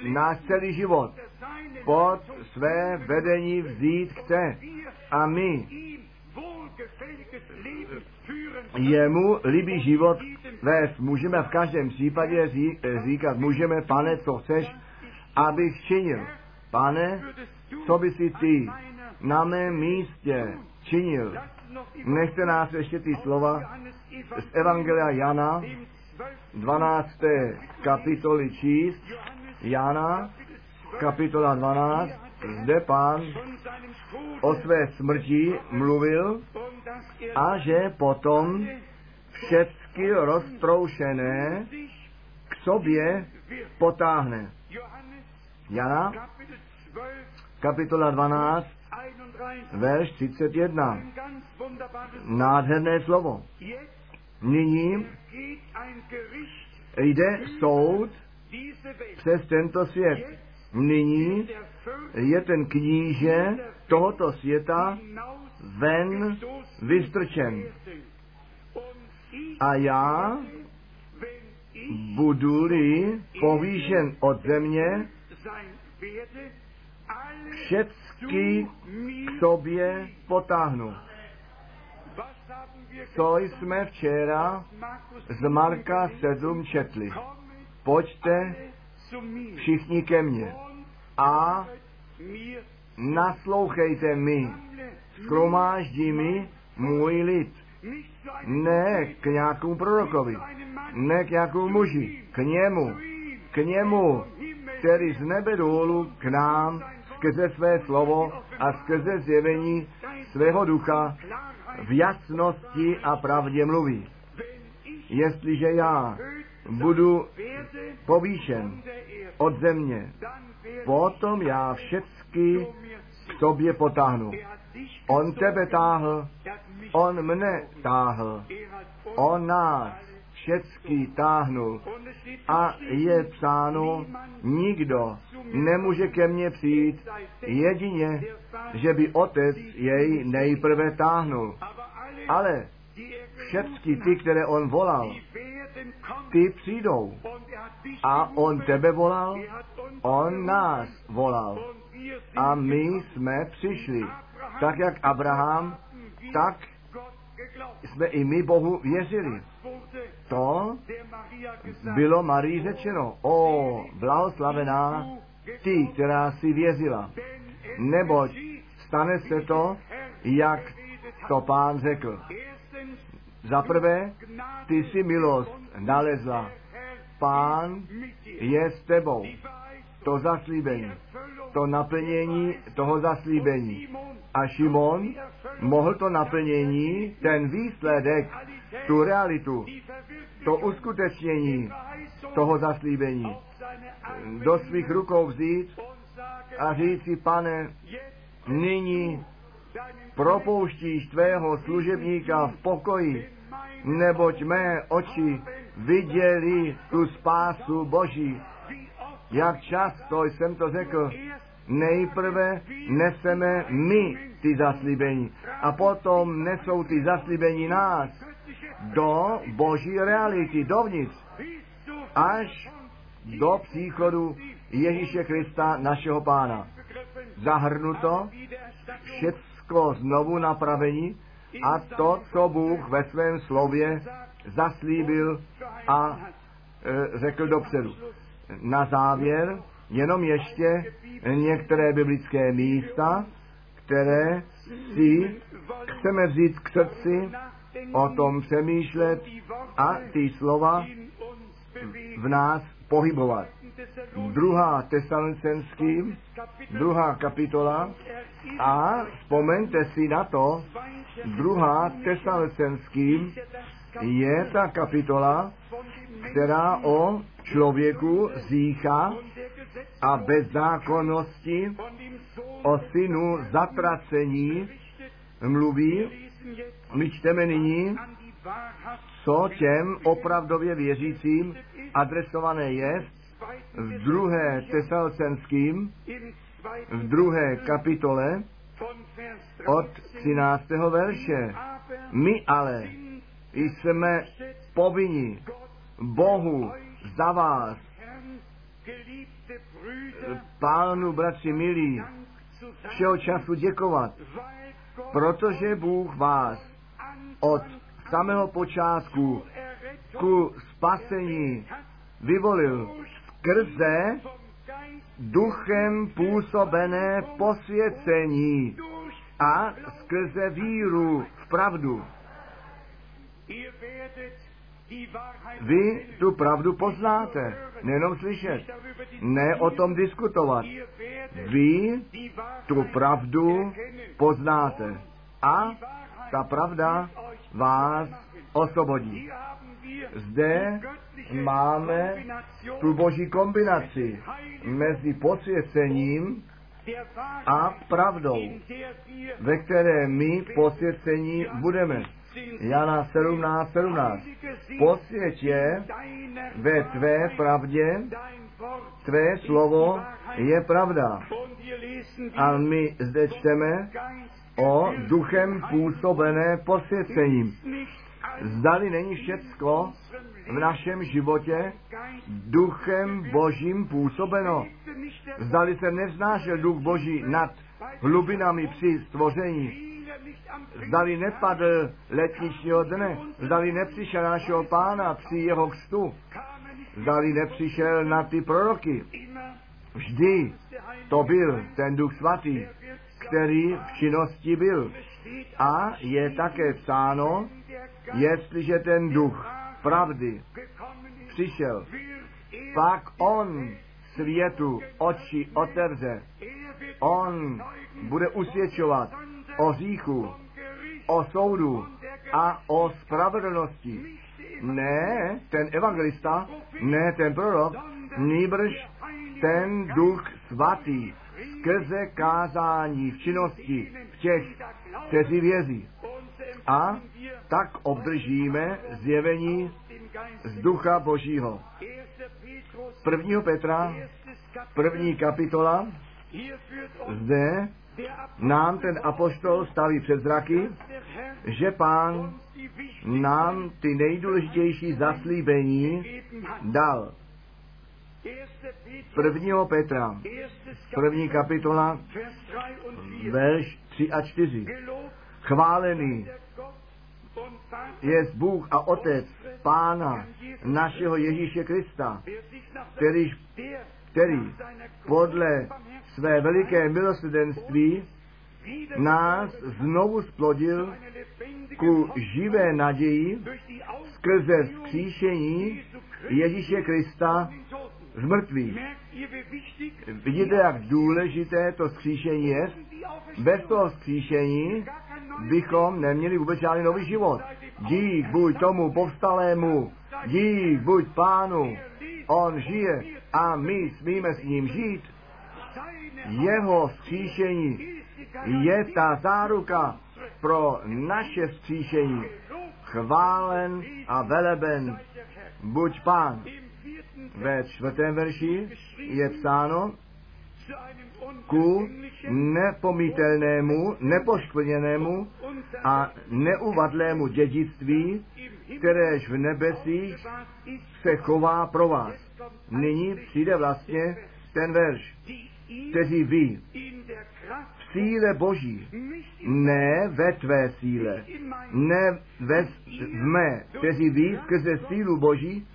náš celý život pod své vedení vzít chce. A my jemu líbí život vést. Můžeme v každém případě říkat, můžeme, pane, co chceš, abych činil. Pane, co by si ty na mém místě činil? Nechte nás ještě ty slova z Evangelia Jana, 12. kapitoly číst. Jana, kapitola 12, zde pán o své smrti mluvil a že potom všechny roztroušené k sobě potáhne. Jana, kapitola 12, verš 31. Nádherné slovo. Nyní jde soud přes tento svět. Nyní je ten kníže tohoto světa ven vystrčen. A já budu-li povýšen od země, všecky k sobě potáhnu. Co jsme včera z Marka 7 četli. Pojďte všichni ke mně. A naslouchejte mi. Skromáždí mi můj lid. Ne k nějakému prorokovi, ne k nějakému muži, k němu, k němu, který z nebe dolů k nám skrze své slovo a skrze zjevení svého ducha v jasnosti a pravdě mluví. Jestliže já budu povýšen od země, potom já všecky k sobě potáhnu. On tebe táhl, on mne táhl, on nás všecky táhnul. A je psáno, nikdo nemůže ke mně přijít, jedině, že by otec jej nejprve táhnul. Ale všechny ty, které on volal, ty přijdou. A on tebe volal, on nás volal. A my jsme přišli. Tak jak Abraham, tak jsme i my Bohu věřili. To bylo Marii řečeno. O, blahoslavená ty, která si věřila. Neboť stane se to, jak to pán řekl. Za prvé, ty si milost nalezla. Pán je s tebou. To zaslíbení, to naplnění toho zaslíbení. A Šimon mohl to naplnění, ten výsledek, tu realitu, to uskutečnění toho zaslíbení do svých rukou vzít a říci, pane, nyní propouštíš tvého služebníka v pokoji neboť mé oči viděli tu spásu Boží. Jak často jsem to řekl, nejprve neseme my ty zaslíbení a potom nesou ty zaslíbení nás do boží reality, dovnitř, až do příchodu Ježíše Krista, našeho pána. Zahrnuto všecko znovu napravení a to, co Bůh ve svém slově zaslíbil a e, řekl dopředu. Na závěr jenom ještě některé biblické místa, které si chceme vzít k srdci, o tom přemýšlet a ty slova v nás pohybovat. Druhá tesalonicenským, druhá kapitola a vzpomeňte si na to, druhá tesalonicenským je ta kapitola, která o člověku zícha a bezzákonnosti, o synu zatracení mluví. My čteme nyní, co těm opravdově věřícím adresované je v druhé tesalcenským, v druhé kapitole od 13. verše. My ale jsme povinni Bohu za vás, pánu, bratři milí, všeho času děkovat, protože Bůh vás od samého počátku ku spasení vyvolil skrze duchem působené posvěcení a skrze víru v pravdu. Vy tu pravdu poznáte, nejenom slyšet, ne o tom diskutovat. Vy tu pravdu poznáte a ta pravda vás osvobodí. Zde máme tu boží kombinaci mezi posvěcením a pravdou, ve které my posvěcení budeme. Jana 17, 17. Posvěť je ve tvé pravdě, tvé slovo je pravda. A my zde čteme o duchem působené posvěcením. Zdali není všecko v našem životě duchem božím působeno. Zdali se nevznášel duch boží nad hlubinami při stvoření. Zdali nepadl letničního dne, zdali nepřišel našeho pána při jeho kstu, zdali nepřišel na ty proroky. Vždy to byl ten duch svatý, který v činnosti byl. A je také psáno, jestliže ten duch pravdy přišel, pak on světu oči otevře. On bude usvědčovat o říchu, o soudu a o spravedlnosti. Ne ten evangelista, ne ten prorok, nýbrž ten duch svatý skrze kázání v činnosti v těch, kteří věří. A tak obdržíme zjevení z ducha Božího. 1. Petra, první kapitola, zde nám ten apostol staví před zraky, že pán nám ty nejdůležitější zaslíbení dal. 1. Petra, první kapitola, verš 3 a 4. Chválený je Bůh a Otec Pána našeho Ježíše Krista, který, který podle své veliké milosrdenství nás znovu splodil ku živé naději skrze vzkříšení Ježíše Krista z mrtvých. Vidíte, jak důležité to vzkříšení je? Bez toho vzkříšení bychom neměli vůbec žádný nový život. Dík buď tomu povstalému, dík buď pánu, on žije a my smíme s ním žít. Jeho vzkříšení je ta záruka pro naše vzkříšení. chválen a veleben buď pán. Ve čtvrtém verši je psáno, ku nepomítelnému, nepoškvrněnému a neuvadlému dědictví, kteréž v nebesích se chová pro vás. Nyní přijde vlastně ten verš, kteří ví v síle Boží, ne ve tvé síle, ne ve v mé, kteří ví skrze sílu Boží,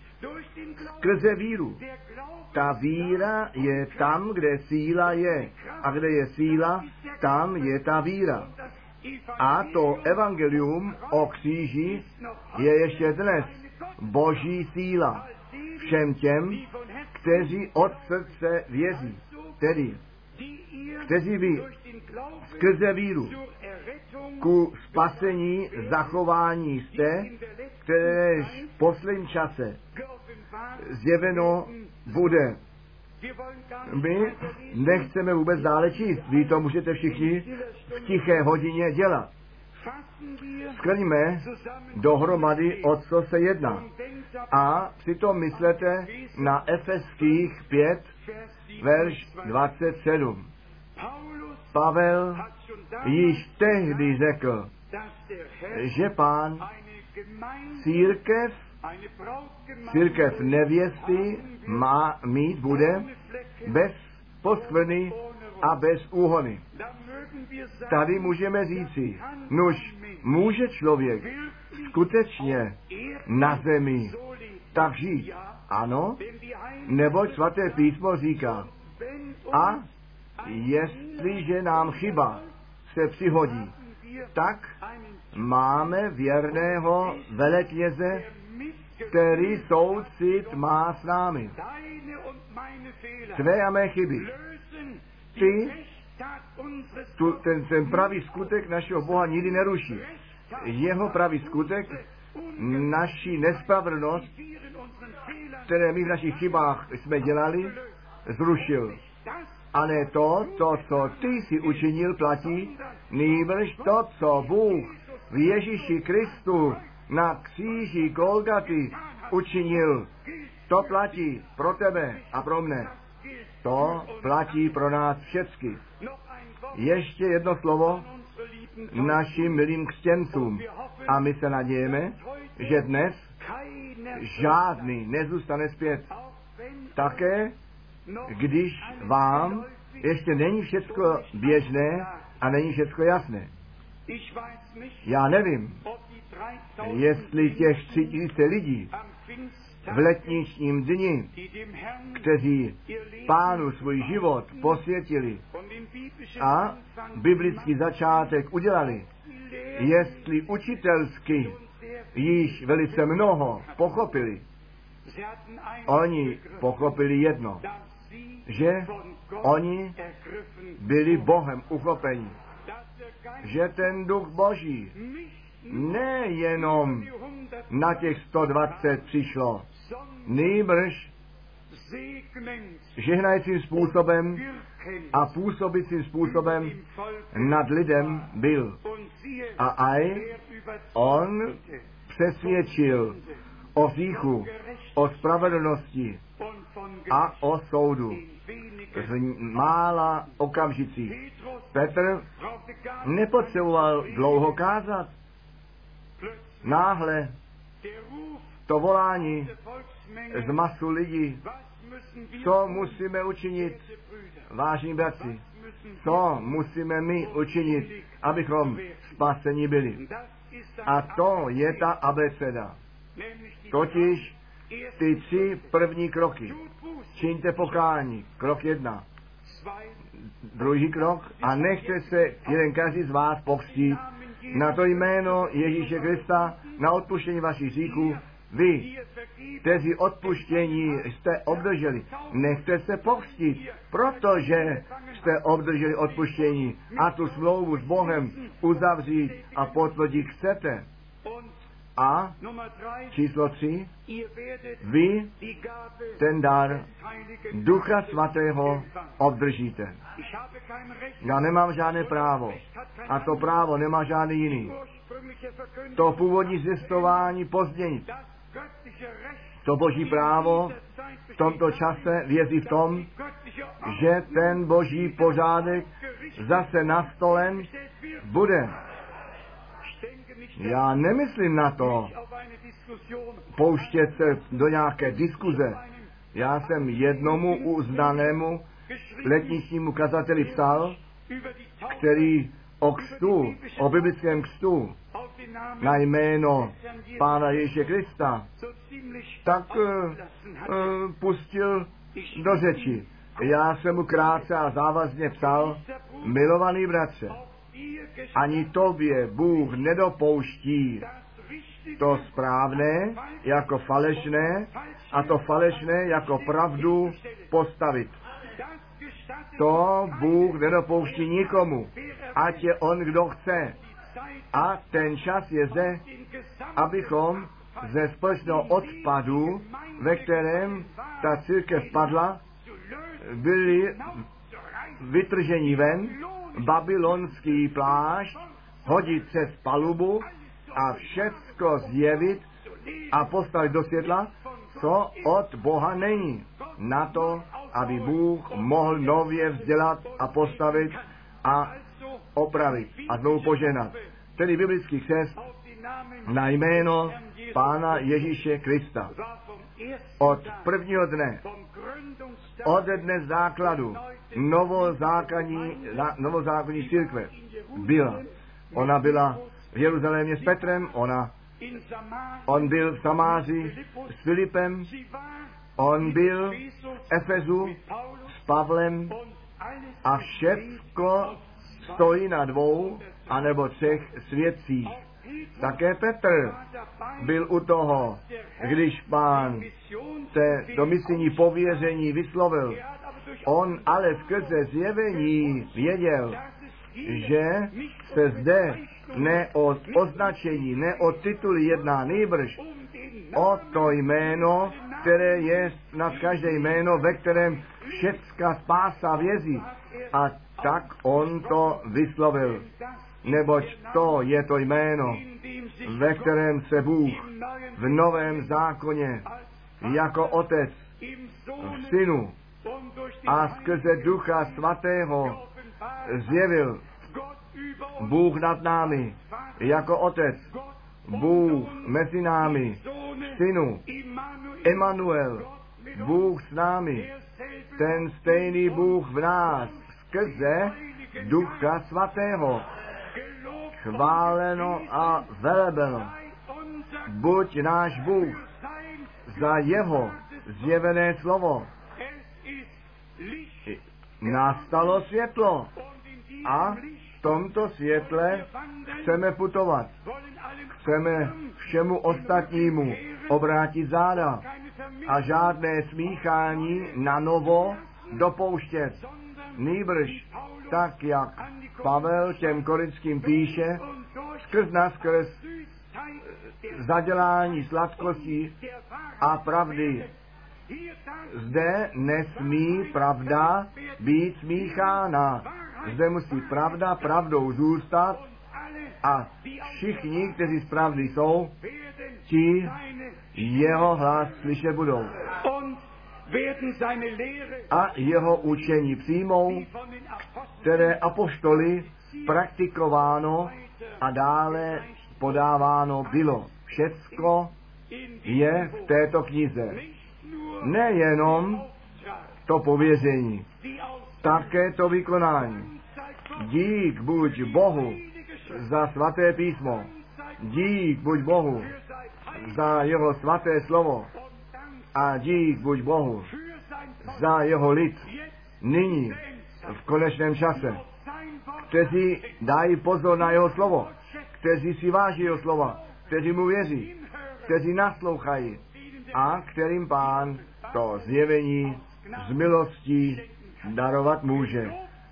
skrze víru. Ta víra je tam, kde síla je. A kde je síla, tam je ta víra. A to evangelium o kříži je ještě dnes boží síla všem těm, kteří od srdce věří. Tedy, kteří ví skrze víru ku spasení zachování jste, které v posledním čase zjeveno bude. My nechceme vůbec dále číst. Vy to můžete všichni v tiché hodině dělat. Skrňme dohromady, o co se jedná. A přitom myslete na Efeských 5, verš 27. Pavel již tehdy řekl, že pán církev církev nevěsty má mít bude bez poskvrny a bez úhony. Tady můžeme říci, nuž může člověk skutečně na zemi tak žít. Ano, neboť svaté písmo říká, a jestliže nám chyba se přihodí, tak máme věrného velekněze, který soucit má s námi. Tvé a mé chyby. Ty tu, ten, ten pravý skutek našeho Boha nikdy neruší. Jeho pravý skutek naší nespravedlnost, které my v našich chybách jsme dělali, zrušil. A ne to, to, co ty si učinil, platí, nýbrž to, co Bůh v Ježíši Kristu na kříži Golgaty učinil. To platí pro tebe a pro mne. To platí pro nás všechny. Ještě jedno slovo našim milým křtěncům. A my se nadějeme, že dnes žádný nezůstane zpět. Také, když vám ještě není všecko běžné a není všecko jasné. Já nevím, jestli těch tři tisíce lidí v letničním dni, kteří pánu svůj život posvětili a biblický začátek udělali, jestli učitelsky již velice mnoho pochopili, oni pochopili jedno, že oni byli Bohem uchopeni, že ten duch Boží nejenom na těch 120 přišlo, nýbrž žehnajícím způsobem a působícím způsobem nad lidem byl. A aj on přesvědčil o říchu, o spravedlnosti a o soudu v mála okamžicích. Petr nepotřeboval dlouho kázat. Náhle to volání z masu lidí, co musíme učinit, vážní bratři, co musíme my učinit, abychom spaseni byli. A to je ta abeceda. Totiž ty tři první kroky. Čiňte pokání. Krok jedna. Druhý krok. A nechte se jeden každý z vás pokřtít na to jméno Ježíše Krista, na odpuštění vašich hříchů, vy, kteří odpuštění jste obdrželi, nechte se pokřtít, protože jste obdrželi odpuštění a tu smlouvu s Bohem uzavřít a potvrdit chcete. A číslo tři, vy ten dar Ducha Svatého obdržíte. Já nemám žádné právo a to právo nemá žádný jiný. to původní zjistování později. To boží právo v tomto čase vězí v tom, že ten boží pořádek zase nastolen bude. Já nemyslím na to pouštět se do nějaké diskuze. Já jsem jednomu uznanému letničnímu kazateli psal, který o kstu, o biblickém kstu, na jméno Pána Ježíše Krista, tak uh, uh, pustil do řeči. Já jsem mu krátce a závazně psal, milovaný bratře, ani tobě Bůh nedopouští to správné jako falešné a to falešné jako pravdu postavit. To Bůh nedopouští nikomu, ať je on, kdo chce. A ten čas je zde, abychom ze společného odpadu, ve kterém ta církev padla, byli vytrženi ven, babylonský plášť, hodit přes palubu a všecko zjevit a postavit do světla, co od Boha není. Na to, aby Bůh mohl nově vzdělat a postavit a opravit a znovu poženat. Tedy biblický křest na jméno Pána Ježíše Krista. Od prvního dne, od dne základu novozákonní, novozákonní církve byla. Ona byla v Jeruzalémě s Petrem, ona, on byl v Samáři s Filipem, on byl v Efezu s Pavlem a všecko stojí na dvou anebo třech svědcích. Také Petr byl u toho, když pán se do misijní pověření vyslovil. On ale skrze zjevení věděl, že se zde ne o označení, ne o tituly jedná, nejbrž o to jméno, které je nad každé jméno, ve kterém všecka spása vězí. A tak on to vyslovil. Neboť to je to jméno, ve kterém se Bůh v novém zákoně jako otec v synu a skrze ducha svatého zjevil Bůh nad námi jako otec, Bůh mezi námi, synu, Emanuel, Bůh s námi, ten stejný Bůh v nás, skrze Ducha Svatého. Chváleno a velebeno. Buď náš Bůh za jeho zjevené slovo. Nastalo světlo a v tomto světle chceme putovat. Chceme všemu ostatnímu obrátit záda a žádné smíchání na novo dopouštět. Nýbrž tak, jak Pavel těm korinským píše, skrz nás skrz zadělání sladkostí a pravdy. Zde nesmí pravda být smíchána. Zde musí pravda pravdou zůstat a všichni, kteří z pravdy jsou, ti jeho hlas slyšet budou. A jeho učení přijmou, které apoštoly praktikováno a dále podáváno bylo. Všecko je v této knize. Nejenom to pověření, také to vykonání. Dík buď Bohu za svaté písmo. Dík buď Bohu za jeho svaté slovo. A dík buď Bohu za jeho lid nyní v konečném čase, kteří dají pozor na jeho slovo, kteří si váží jeho slova, kteří mu věří, kteří naslouchají a kterým pán to zjevení z milostí darovat může.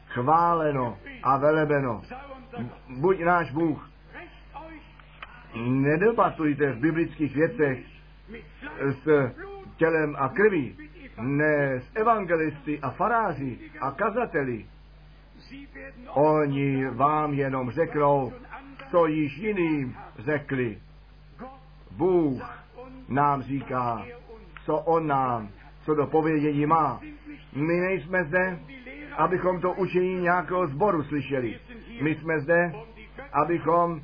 Chváleno a velebeno. Buď náš Bůh. Nedebatujte v biblických věcech s tělem a krví, ne s evangelisty a faráři a kazateli. Oni vám jenom řeknou, co již jiným řekli. Bůh nám říká, co on nám, co do povědění má. My nejsme zde, abychom to učení nějakého zboru slyšeli. My jsme zde, abychom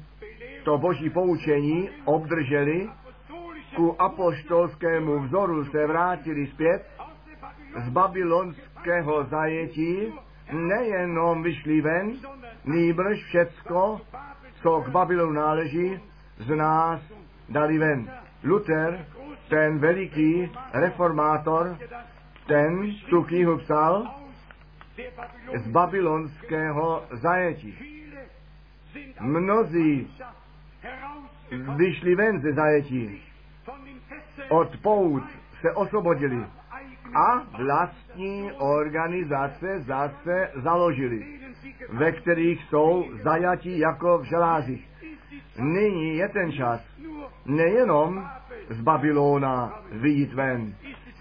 to boží poučení obdrželi, ku apoštolskému vzoru se vrátili zpět z babylonského zajetí, nejenom vyšli ven, nýbrž všecko, co k Babylonu náleží, z nás dali ven. Luther, ten veliký reformátor, ten tu knihu psal z babylonského zajetí. Mnozí vyšli ven ze zajetí, od pout se osvobodili a vlastní organizace zase založili, ve kterých jsou zajatí jako v želázích. Nyní je ten čas nejenom z Babylona vyjít ven.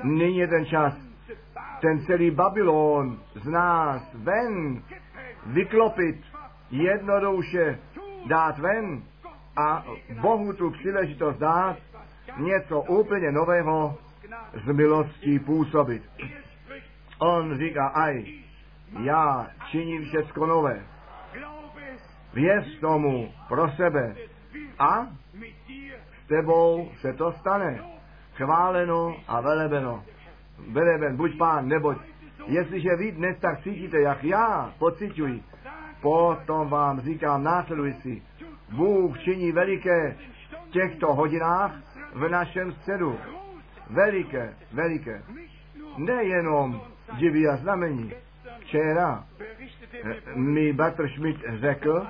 Nyní je ten čas ten celý Babylon z nás ven vyklopit, jednoduše dát ven a Bohu tu příležitost dát něco úplně nového z milostí působit. On říká, aj, já činím všecko nové. Věř tomu pro sebe a s tebou se to stane. Chváleno a velebeno. Veleben, buď pán, neboť jestliže vy dnes tak cítíte, jak já pocituji, potom vám říkám následující. Bůh činí veliké v těchto hodinách v našem středu. Veliké, veliké. Nejenom divy a znamení. Včera mi Batr Schmidt řekl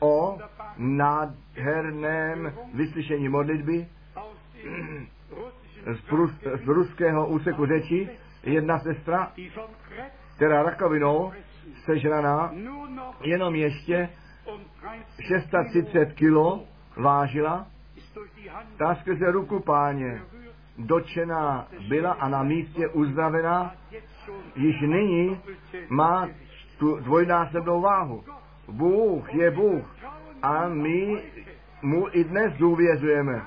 o nádherném vyslyšení modlitby <clears throat> z, prus, z ruského úseku řeči jedna sestra, která rakovinou sežraná jenom ještě 630 kilo vážila, ta skrze ruku páně dočená byla a na místě uzdravená, již nyní má tu dvojnásobnou váhu. Bůh je Bůh a my mu i dnes důvěřujeme.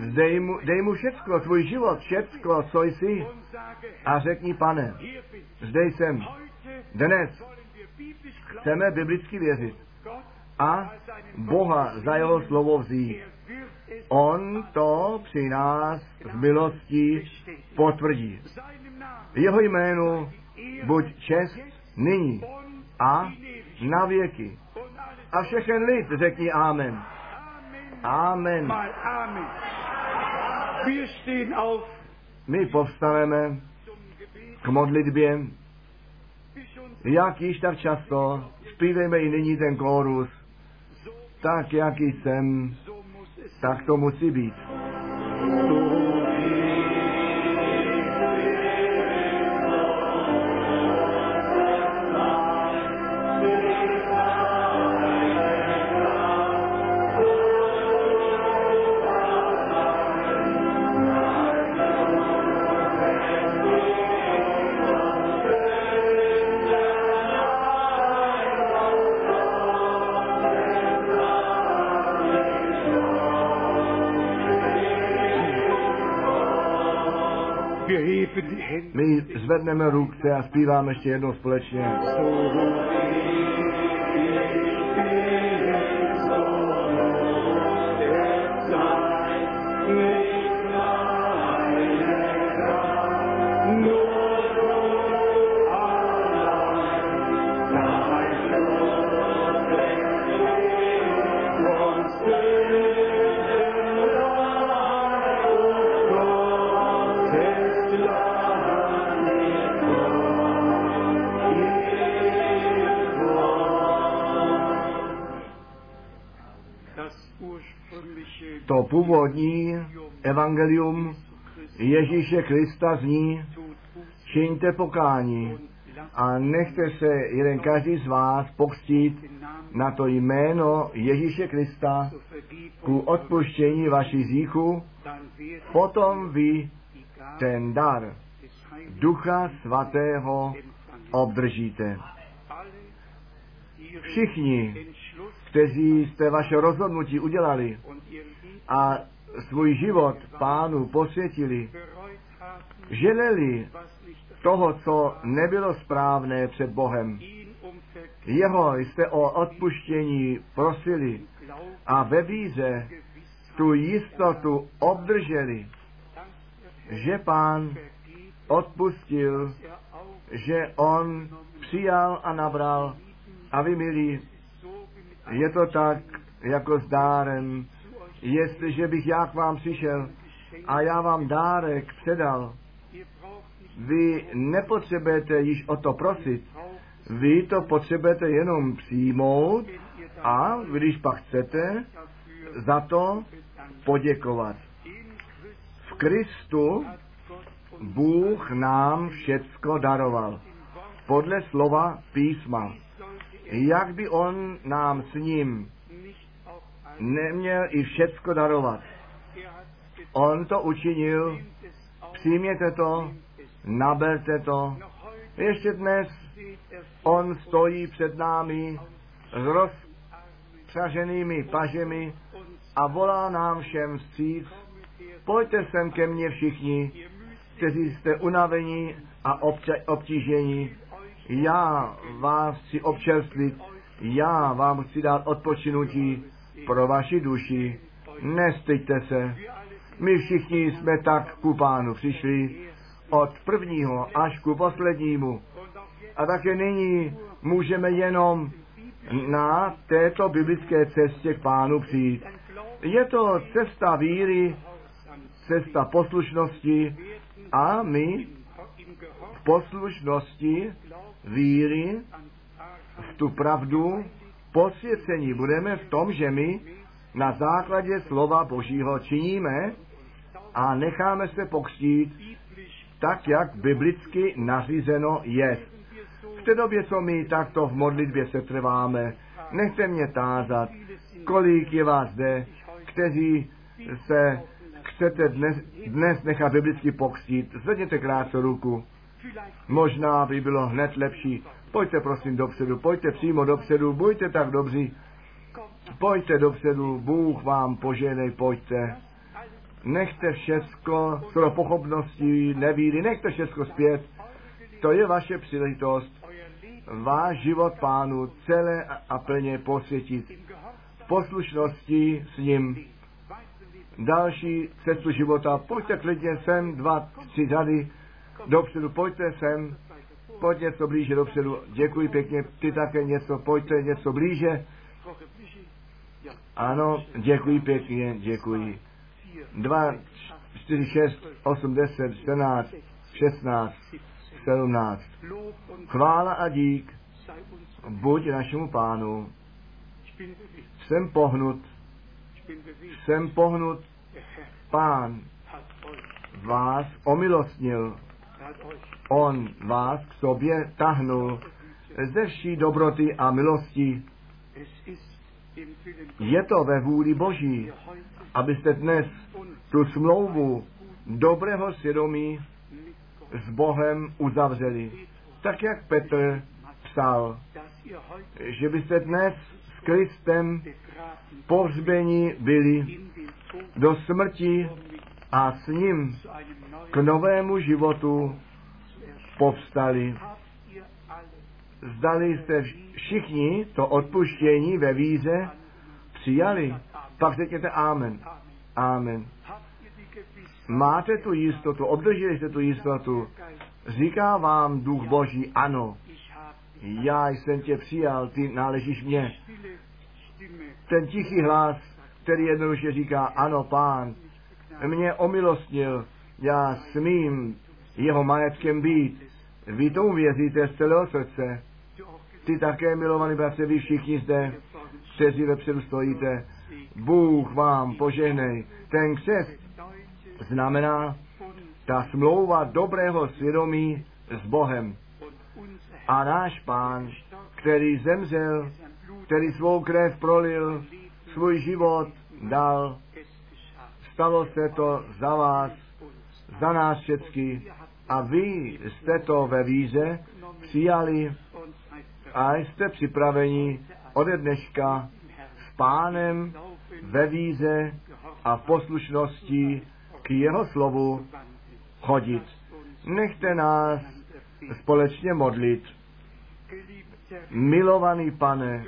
Dej mu, dej mu všecko, tvůj život, všecko, co jsi a řekni, pane, zde jsem. Dnes chceme biblicky věřit a Boha za jeho slovo vzít. On to při nás v milosti potvrdí. Jeho jménu buď čest nyní a na věky. A všechen lid řekni Amen. Amen. My povstaneme k modlitbě, jak již tak často, zpívejme i nyní ten kórus, tak, jaký jsem, tak to musí My zvedneme ruce a zpíváme ještě jednou společně. Původní evangelium Ježíše Krista zní, čiňte pokání a nechte se jeden každý z vás pokstít na to jméno Ježíše Krista ku odpuštění vašich zíchů, potom vy ten dar Ducha Svatého obdržíte. Všichni, kteří jste vaše rozhodnutí udělali a svůj život pánu posvětili, želeli toho, co nebylo správné před Bohem. Jeho jste o odpuštění prosili a ve víze tu jistotu obdrželi, že pán odpustil, že on přijal a nabral a vy milí, je to tak jako s dárem, jestliže bych já k vám přišel a já vám dárek předal, vy nepotřebujete již o to prosit, vy to potřebujete jenom přijmout a když pak chcete, za to poděkovat. V Kristu Bůh nám všecko daroval. Podle slova písma. Jak by on nám s ním neměl i všecko darovat? On to učinil, přijměte to, naberte to. Ještě dnes on stojí před námi s rozpřaženými pažemi a volá nám všem vstříc. Pojďte sem ke mně všichni, kteří jste unavení a obtížení. Já vás chci občerstvit, já vám chci dát odpočinutí pro vaši duši. Nestyďte se. My všichni jsme tak ku pánu přišli, od prvního až ku poslednímu. A také nyní můžeme jenom na této biblické cestě k pánu přijít. Je to cesta víry, cesta poslušnosti a my v poslušnosti víry v tu pravdu posvěcení budeme v tom, že my na základě slova Božího činíme a necháme se pokřtít tak, jak biblicky nařízeno je. V té době, co my takto v modlitbě se trváme, nechte mě tázat, kolik je vás zde, kteří se chcete dnes, dnes nechat biblicky pokřtít. Zvedněte krátce ruku. Možná by bylo hned lepší. Pojďte prosím dopředu, pojďte přímo dopředu, buďte tak dobří. Pojďte dopředu, Bůh vám poženej, pojďte. Nechte všecko s pochopností, nevíry, nechte všecko zpět. To je vaše příležitost. Váš život pánu celé a plně posvětit. V poslušnosti s ním. Další cestu života. Pojďte klidně sem, dva, tři řady dopředu, pojďte sem, pojď něco blíže dopředu. Děkuji pěkně, ty také něco, pojďte něco blíže. Ano, děkuji pěkně, děkuji. 2, 4, 6, 8, 10, 14, 16, 17. Chvála a dík buď našemu pánu. Jsem pohnut, jsem pohnut, pán vás omilostnil, on vás k sobě tahnul ze vší dobroty a milosti. Je to ve vůli Boží, abyste dnes tu smlouvu dobrého svědomí s Bohem uzavřeli. Tak jak Petr psal, že byste dnes s Kristem pohřbeni byli do smrti a s ním k novému životu povstali. Zdali jste všichni to odpuštění ve víře přijali, pak řekněte Amen. Amen. Máte tu jistotu, obdrželi jste tu jistotu. Říká vám Duch Boží, ano, já jsem tě přijal, ty náležíš mě. Ten tichý hlas, který jednoduše říká, ano, pán, mě omilostnil, já smím jeho majetkem být. Vy tomu věříte z celého srdce. Ty také, milovaný bratře, vy všichni zde, kteří vepředu stojíte, Bůh vám požehnej. Ten křest znamená ta smlouva dobrého svědomí s Bohem. A náš pán, který zemřel, který svou krev prolil, svůj život dal, stalo se to za vás, za nás všechny a vy jste to ve víře přijali a jste připraveni ode dneška pánem ve víze a v poslušnosti k jeho slovu chodit. Nechte nás společně modlit. Milovaný pane,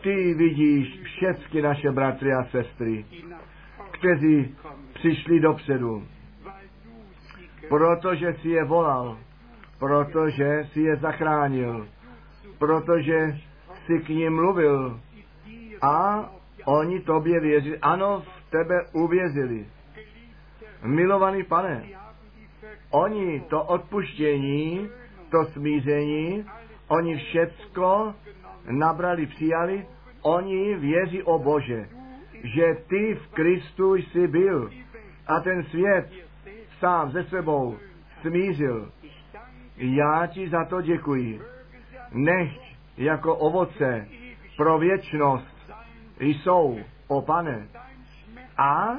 ty vidíš všechny naše bratry a sestry, kteří přišli dopředu, protože si je volal, protože si je zachránil, protože si k ním mluvil a oni tobě věřili. Ano, v tebe uvěřili. Milovaný pane, oni to odpuštění, to smíření, oni všecko nabrali, přijali, oni věří o Bože, že ty v Kristu jsi byl a ten svět sám ze sebou smířil. Já ti za to děkuji. Nechť jako ovoce pro věčnost jsou, o pane, a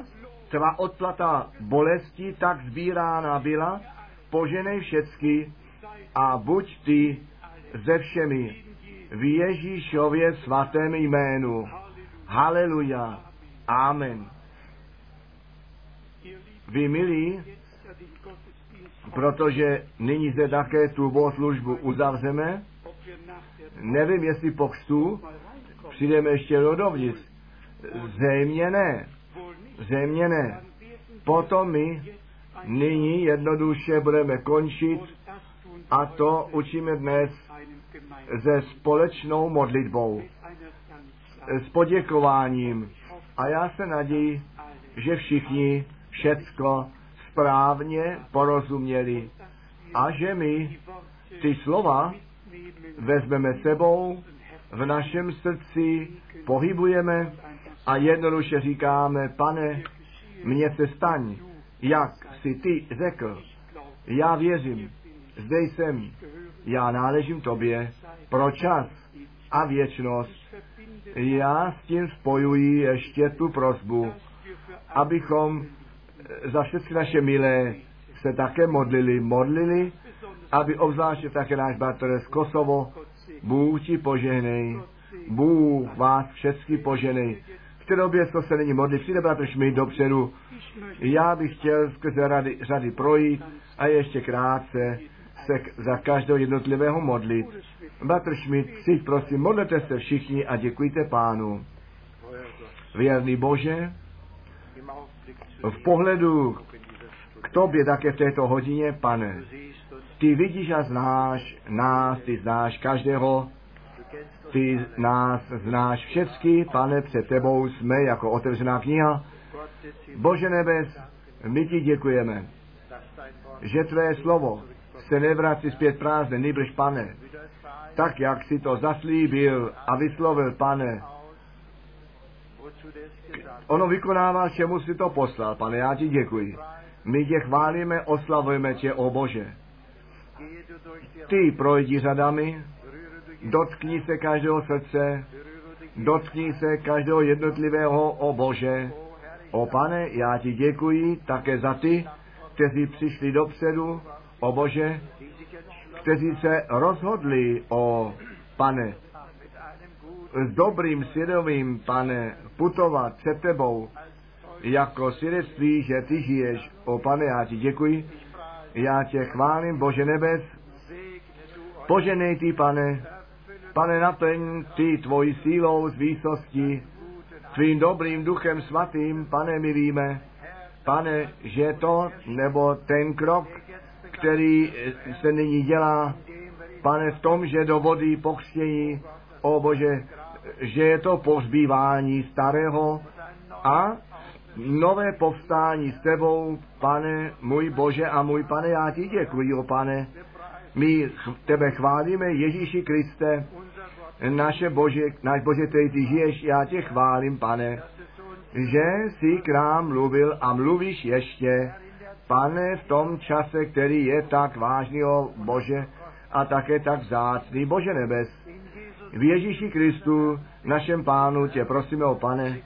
tvá odplata bolesti tak sbírána byla, poženej všecky a buď ty ze všemi v Ježíšově svatém jménu. Haleluja. Amen. Vy milí, protože nyní zde také tu bohoslužbu uzavřeme, nevím, jestli po křtu přijdeme ještě do dovnitř. Zřejmě ne. Zřejmě ne. Potom my nyní jednoduše budeme končit a to učíme dnes se společnou modlitbou, s poděkováním. A já se naději, že všichni všecko správně porozuměli a že my ty slova vezmeme sebou, v našem srdci pohybujeme a jednoduše říkáme, pane, mně se staň, jak si ty řekl. Já věřím, zde jsem, já náležím tobě pro čas a věčnost. Já s tím spojuji ještě tu prozbu, abychom za všechny naše milé se také modlili, modlili, aby obzvláště také náš bratr z Kosovo, Bůh ti požehnej, Bůh vás všechny poženej. V té době, co se není modlit, přijde bratr Šmit dopředu. Já bych chtěl skrze rady, řady projít a ještě krátce se za každého jednotlivého modlit. Bratr Šmit, přijď prosím, modlete se všichni a děkujte pánu. Věrný Bože, v pohledu k tobě také v této hodině, pane, ty vidíš a znáš nás, ty znáš každého, ty nás znáš všechny, pane, před tebou jsme jako otevřená kniha. Bože nebes, my ti děkujeme, že tvé slovo se nevrací zpět prázdné, nejbrž pane, tak jak si to zaslíbil a vyslovil, pane, ono vykonává, čemu si to poslal, pane, já ti děkuji. My tě chválíme, oslavujeme tě, o Bože. Ty projdi řadami, dotkni se každého srdce, dotkni se každého jednotlivého, o Bože. O pane, já ti děkuji také za ty, kteří přišli dopředu, o Bože, kteří se rozhodli, o pane, s dobrým svědomím, pane, putovat před tebou, jako svědectví, že ty žiješ. O pane, já ti děkuji, já tě chválím, Bože nebes, poženej ty, pane, pane, naplň ty tvojí sílou z výsosti, tvým dobrým duchem svatým, pane, my víme, pane, že to, nebo ten krok, který se nyní dělá, pane, v tom, že do vody pokřtění, o Bože, že je to pohřbívání starého a nové povstání s tebou, pane, můj Bože a můj pane, já ti děkuji, o pane. My tebe chválíme, Ježíši Kriste, naše Bože, náš Bože, který ty žiješ, já tě chválím, pane, že jsi k nám mluvil a mluvíš ještě, pane, v tom čase, který je tak vážný, o Bože, a také tak vzácný, Bože nebes. V Ježíši Kristu, našem pánu, tě prosíme o pane,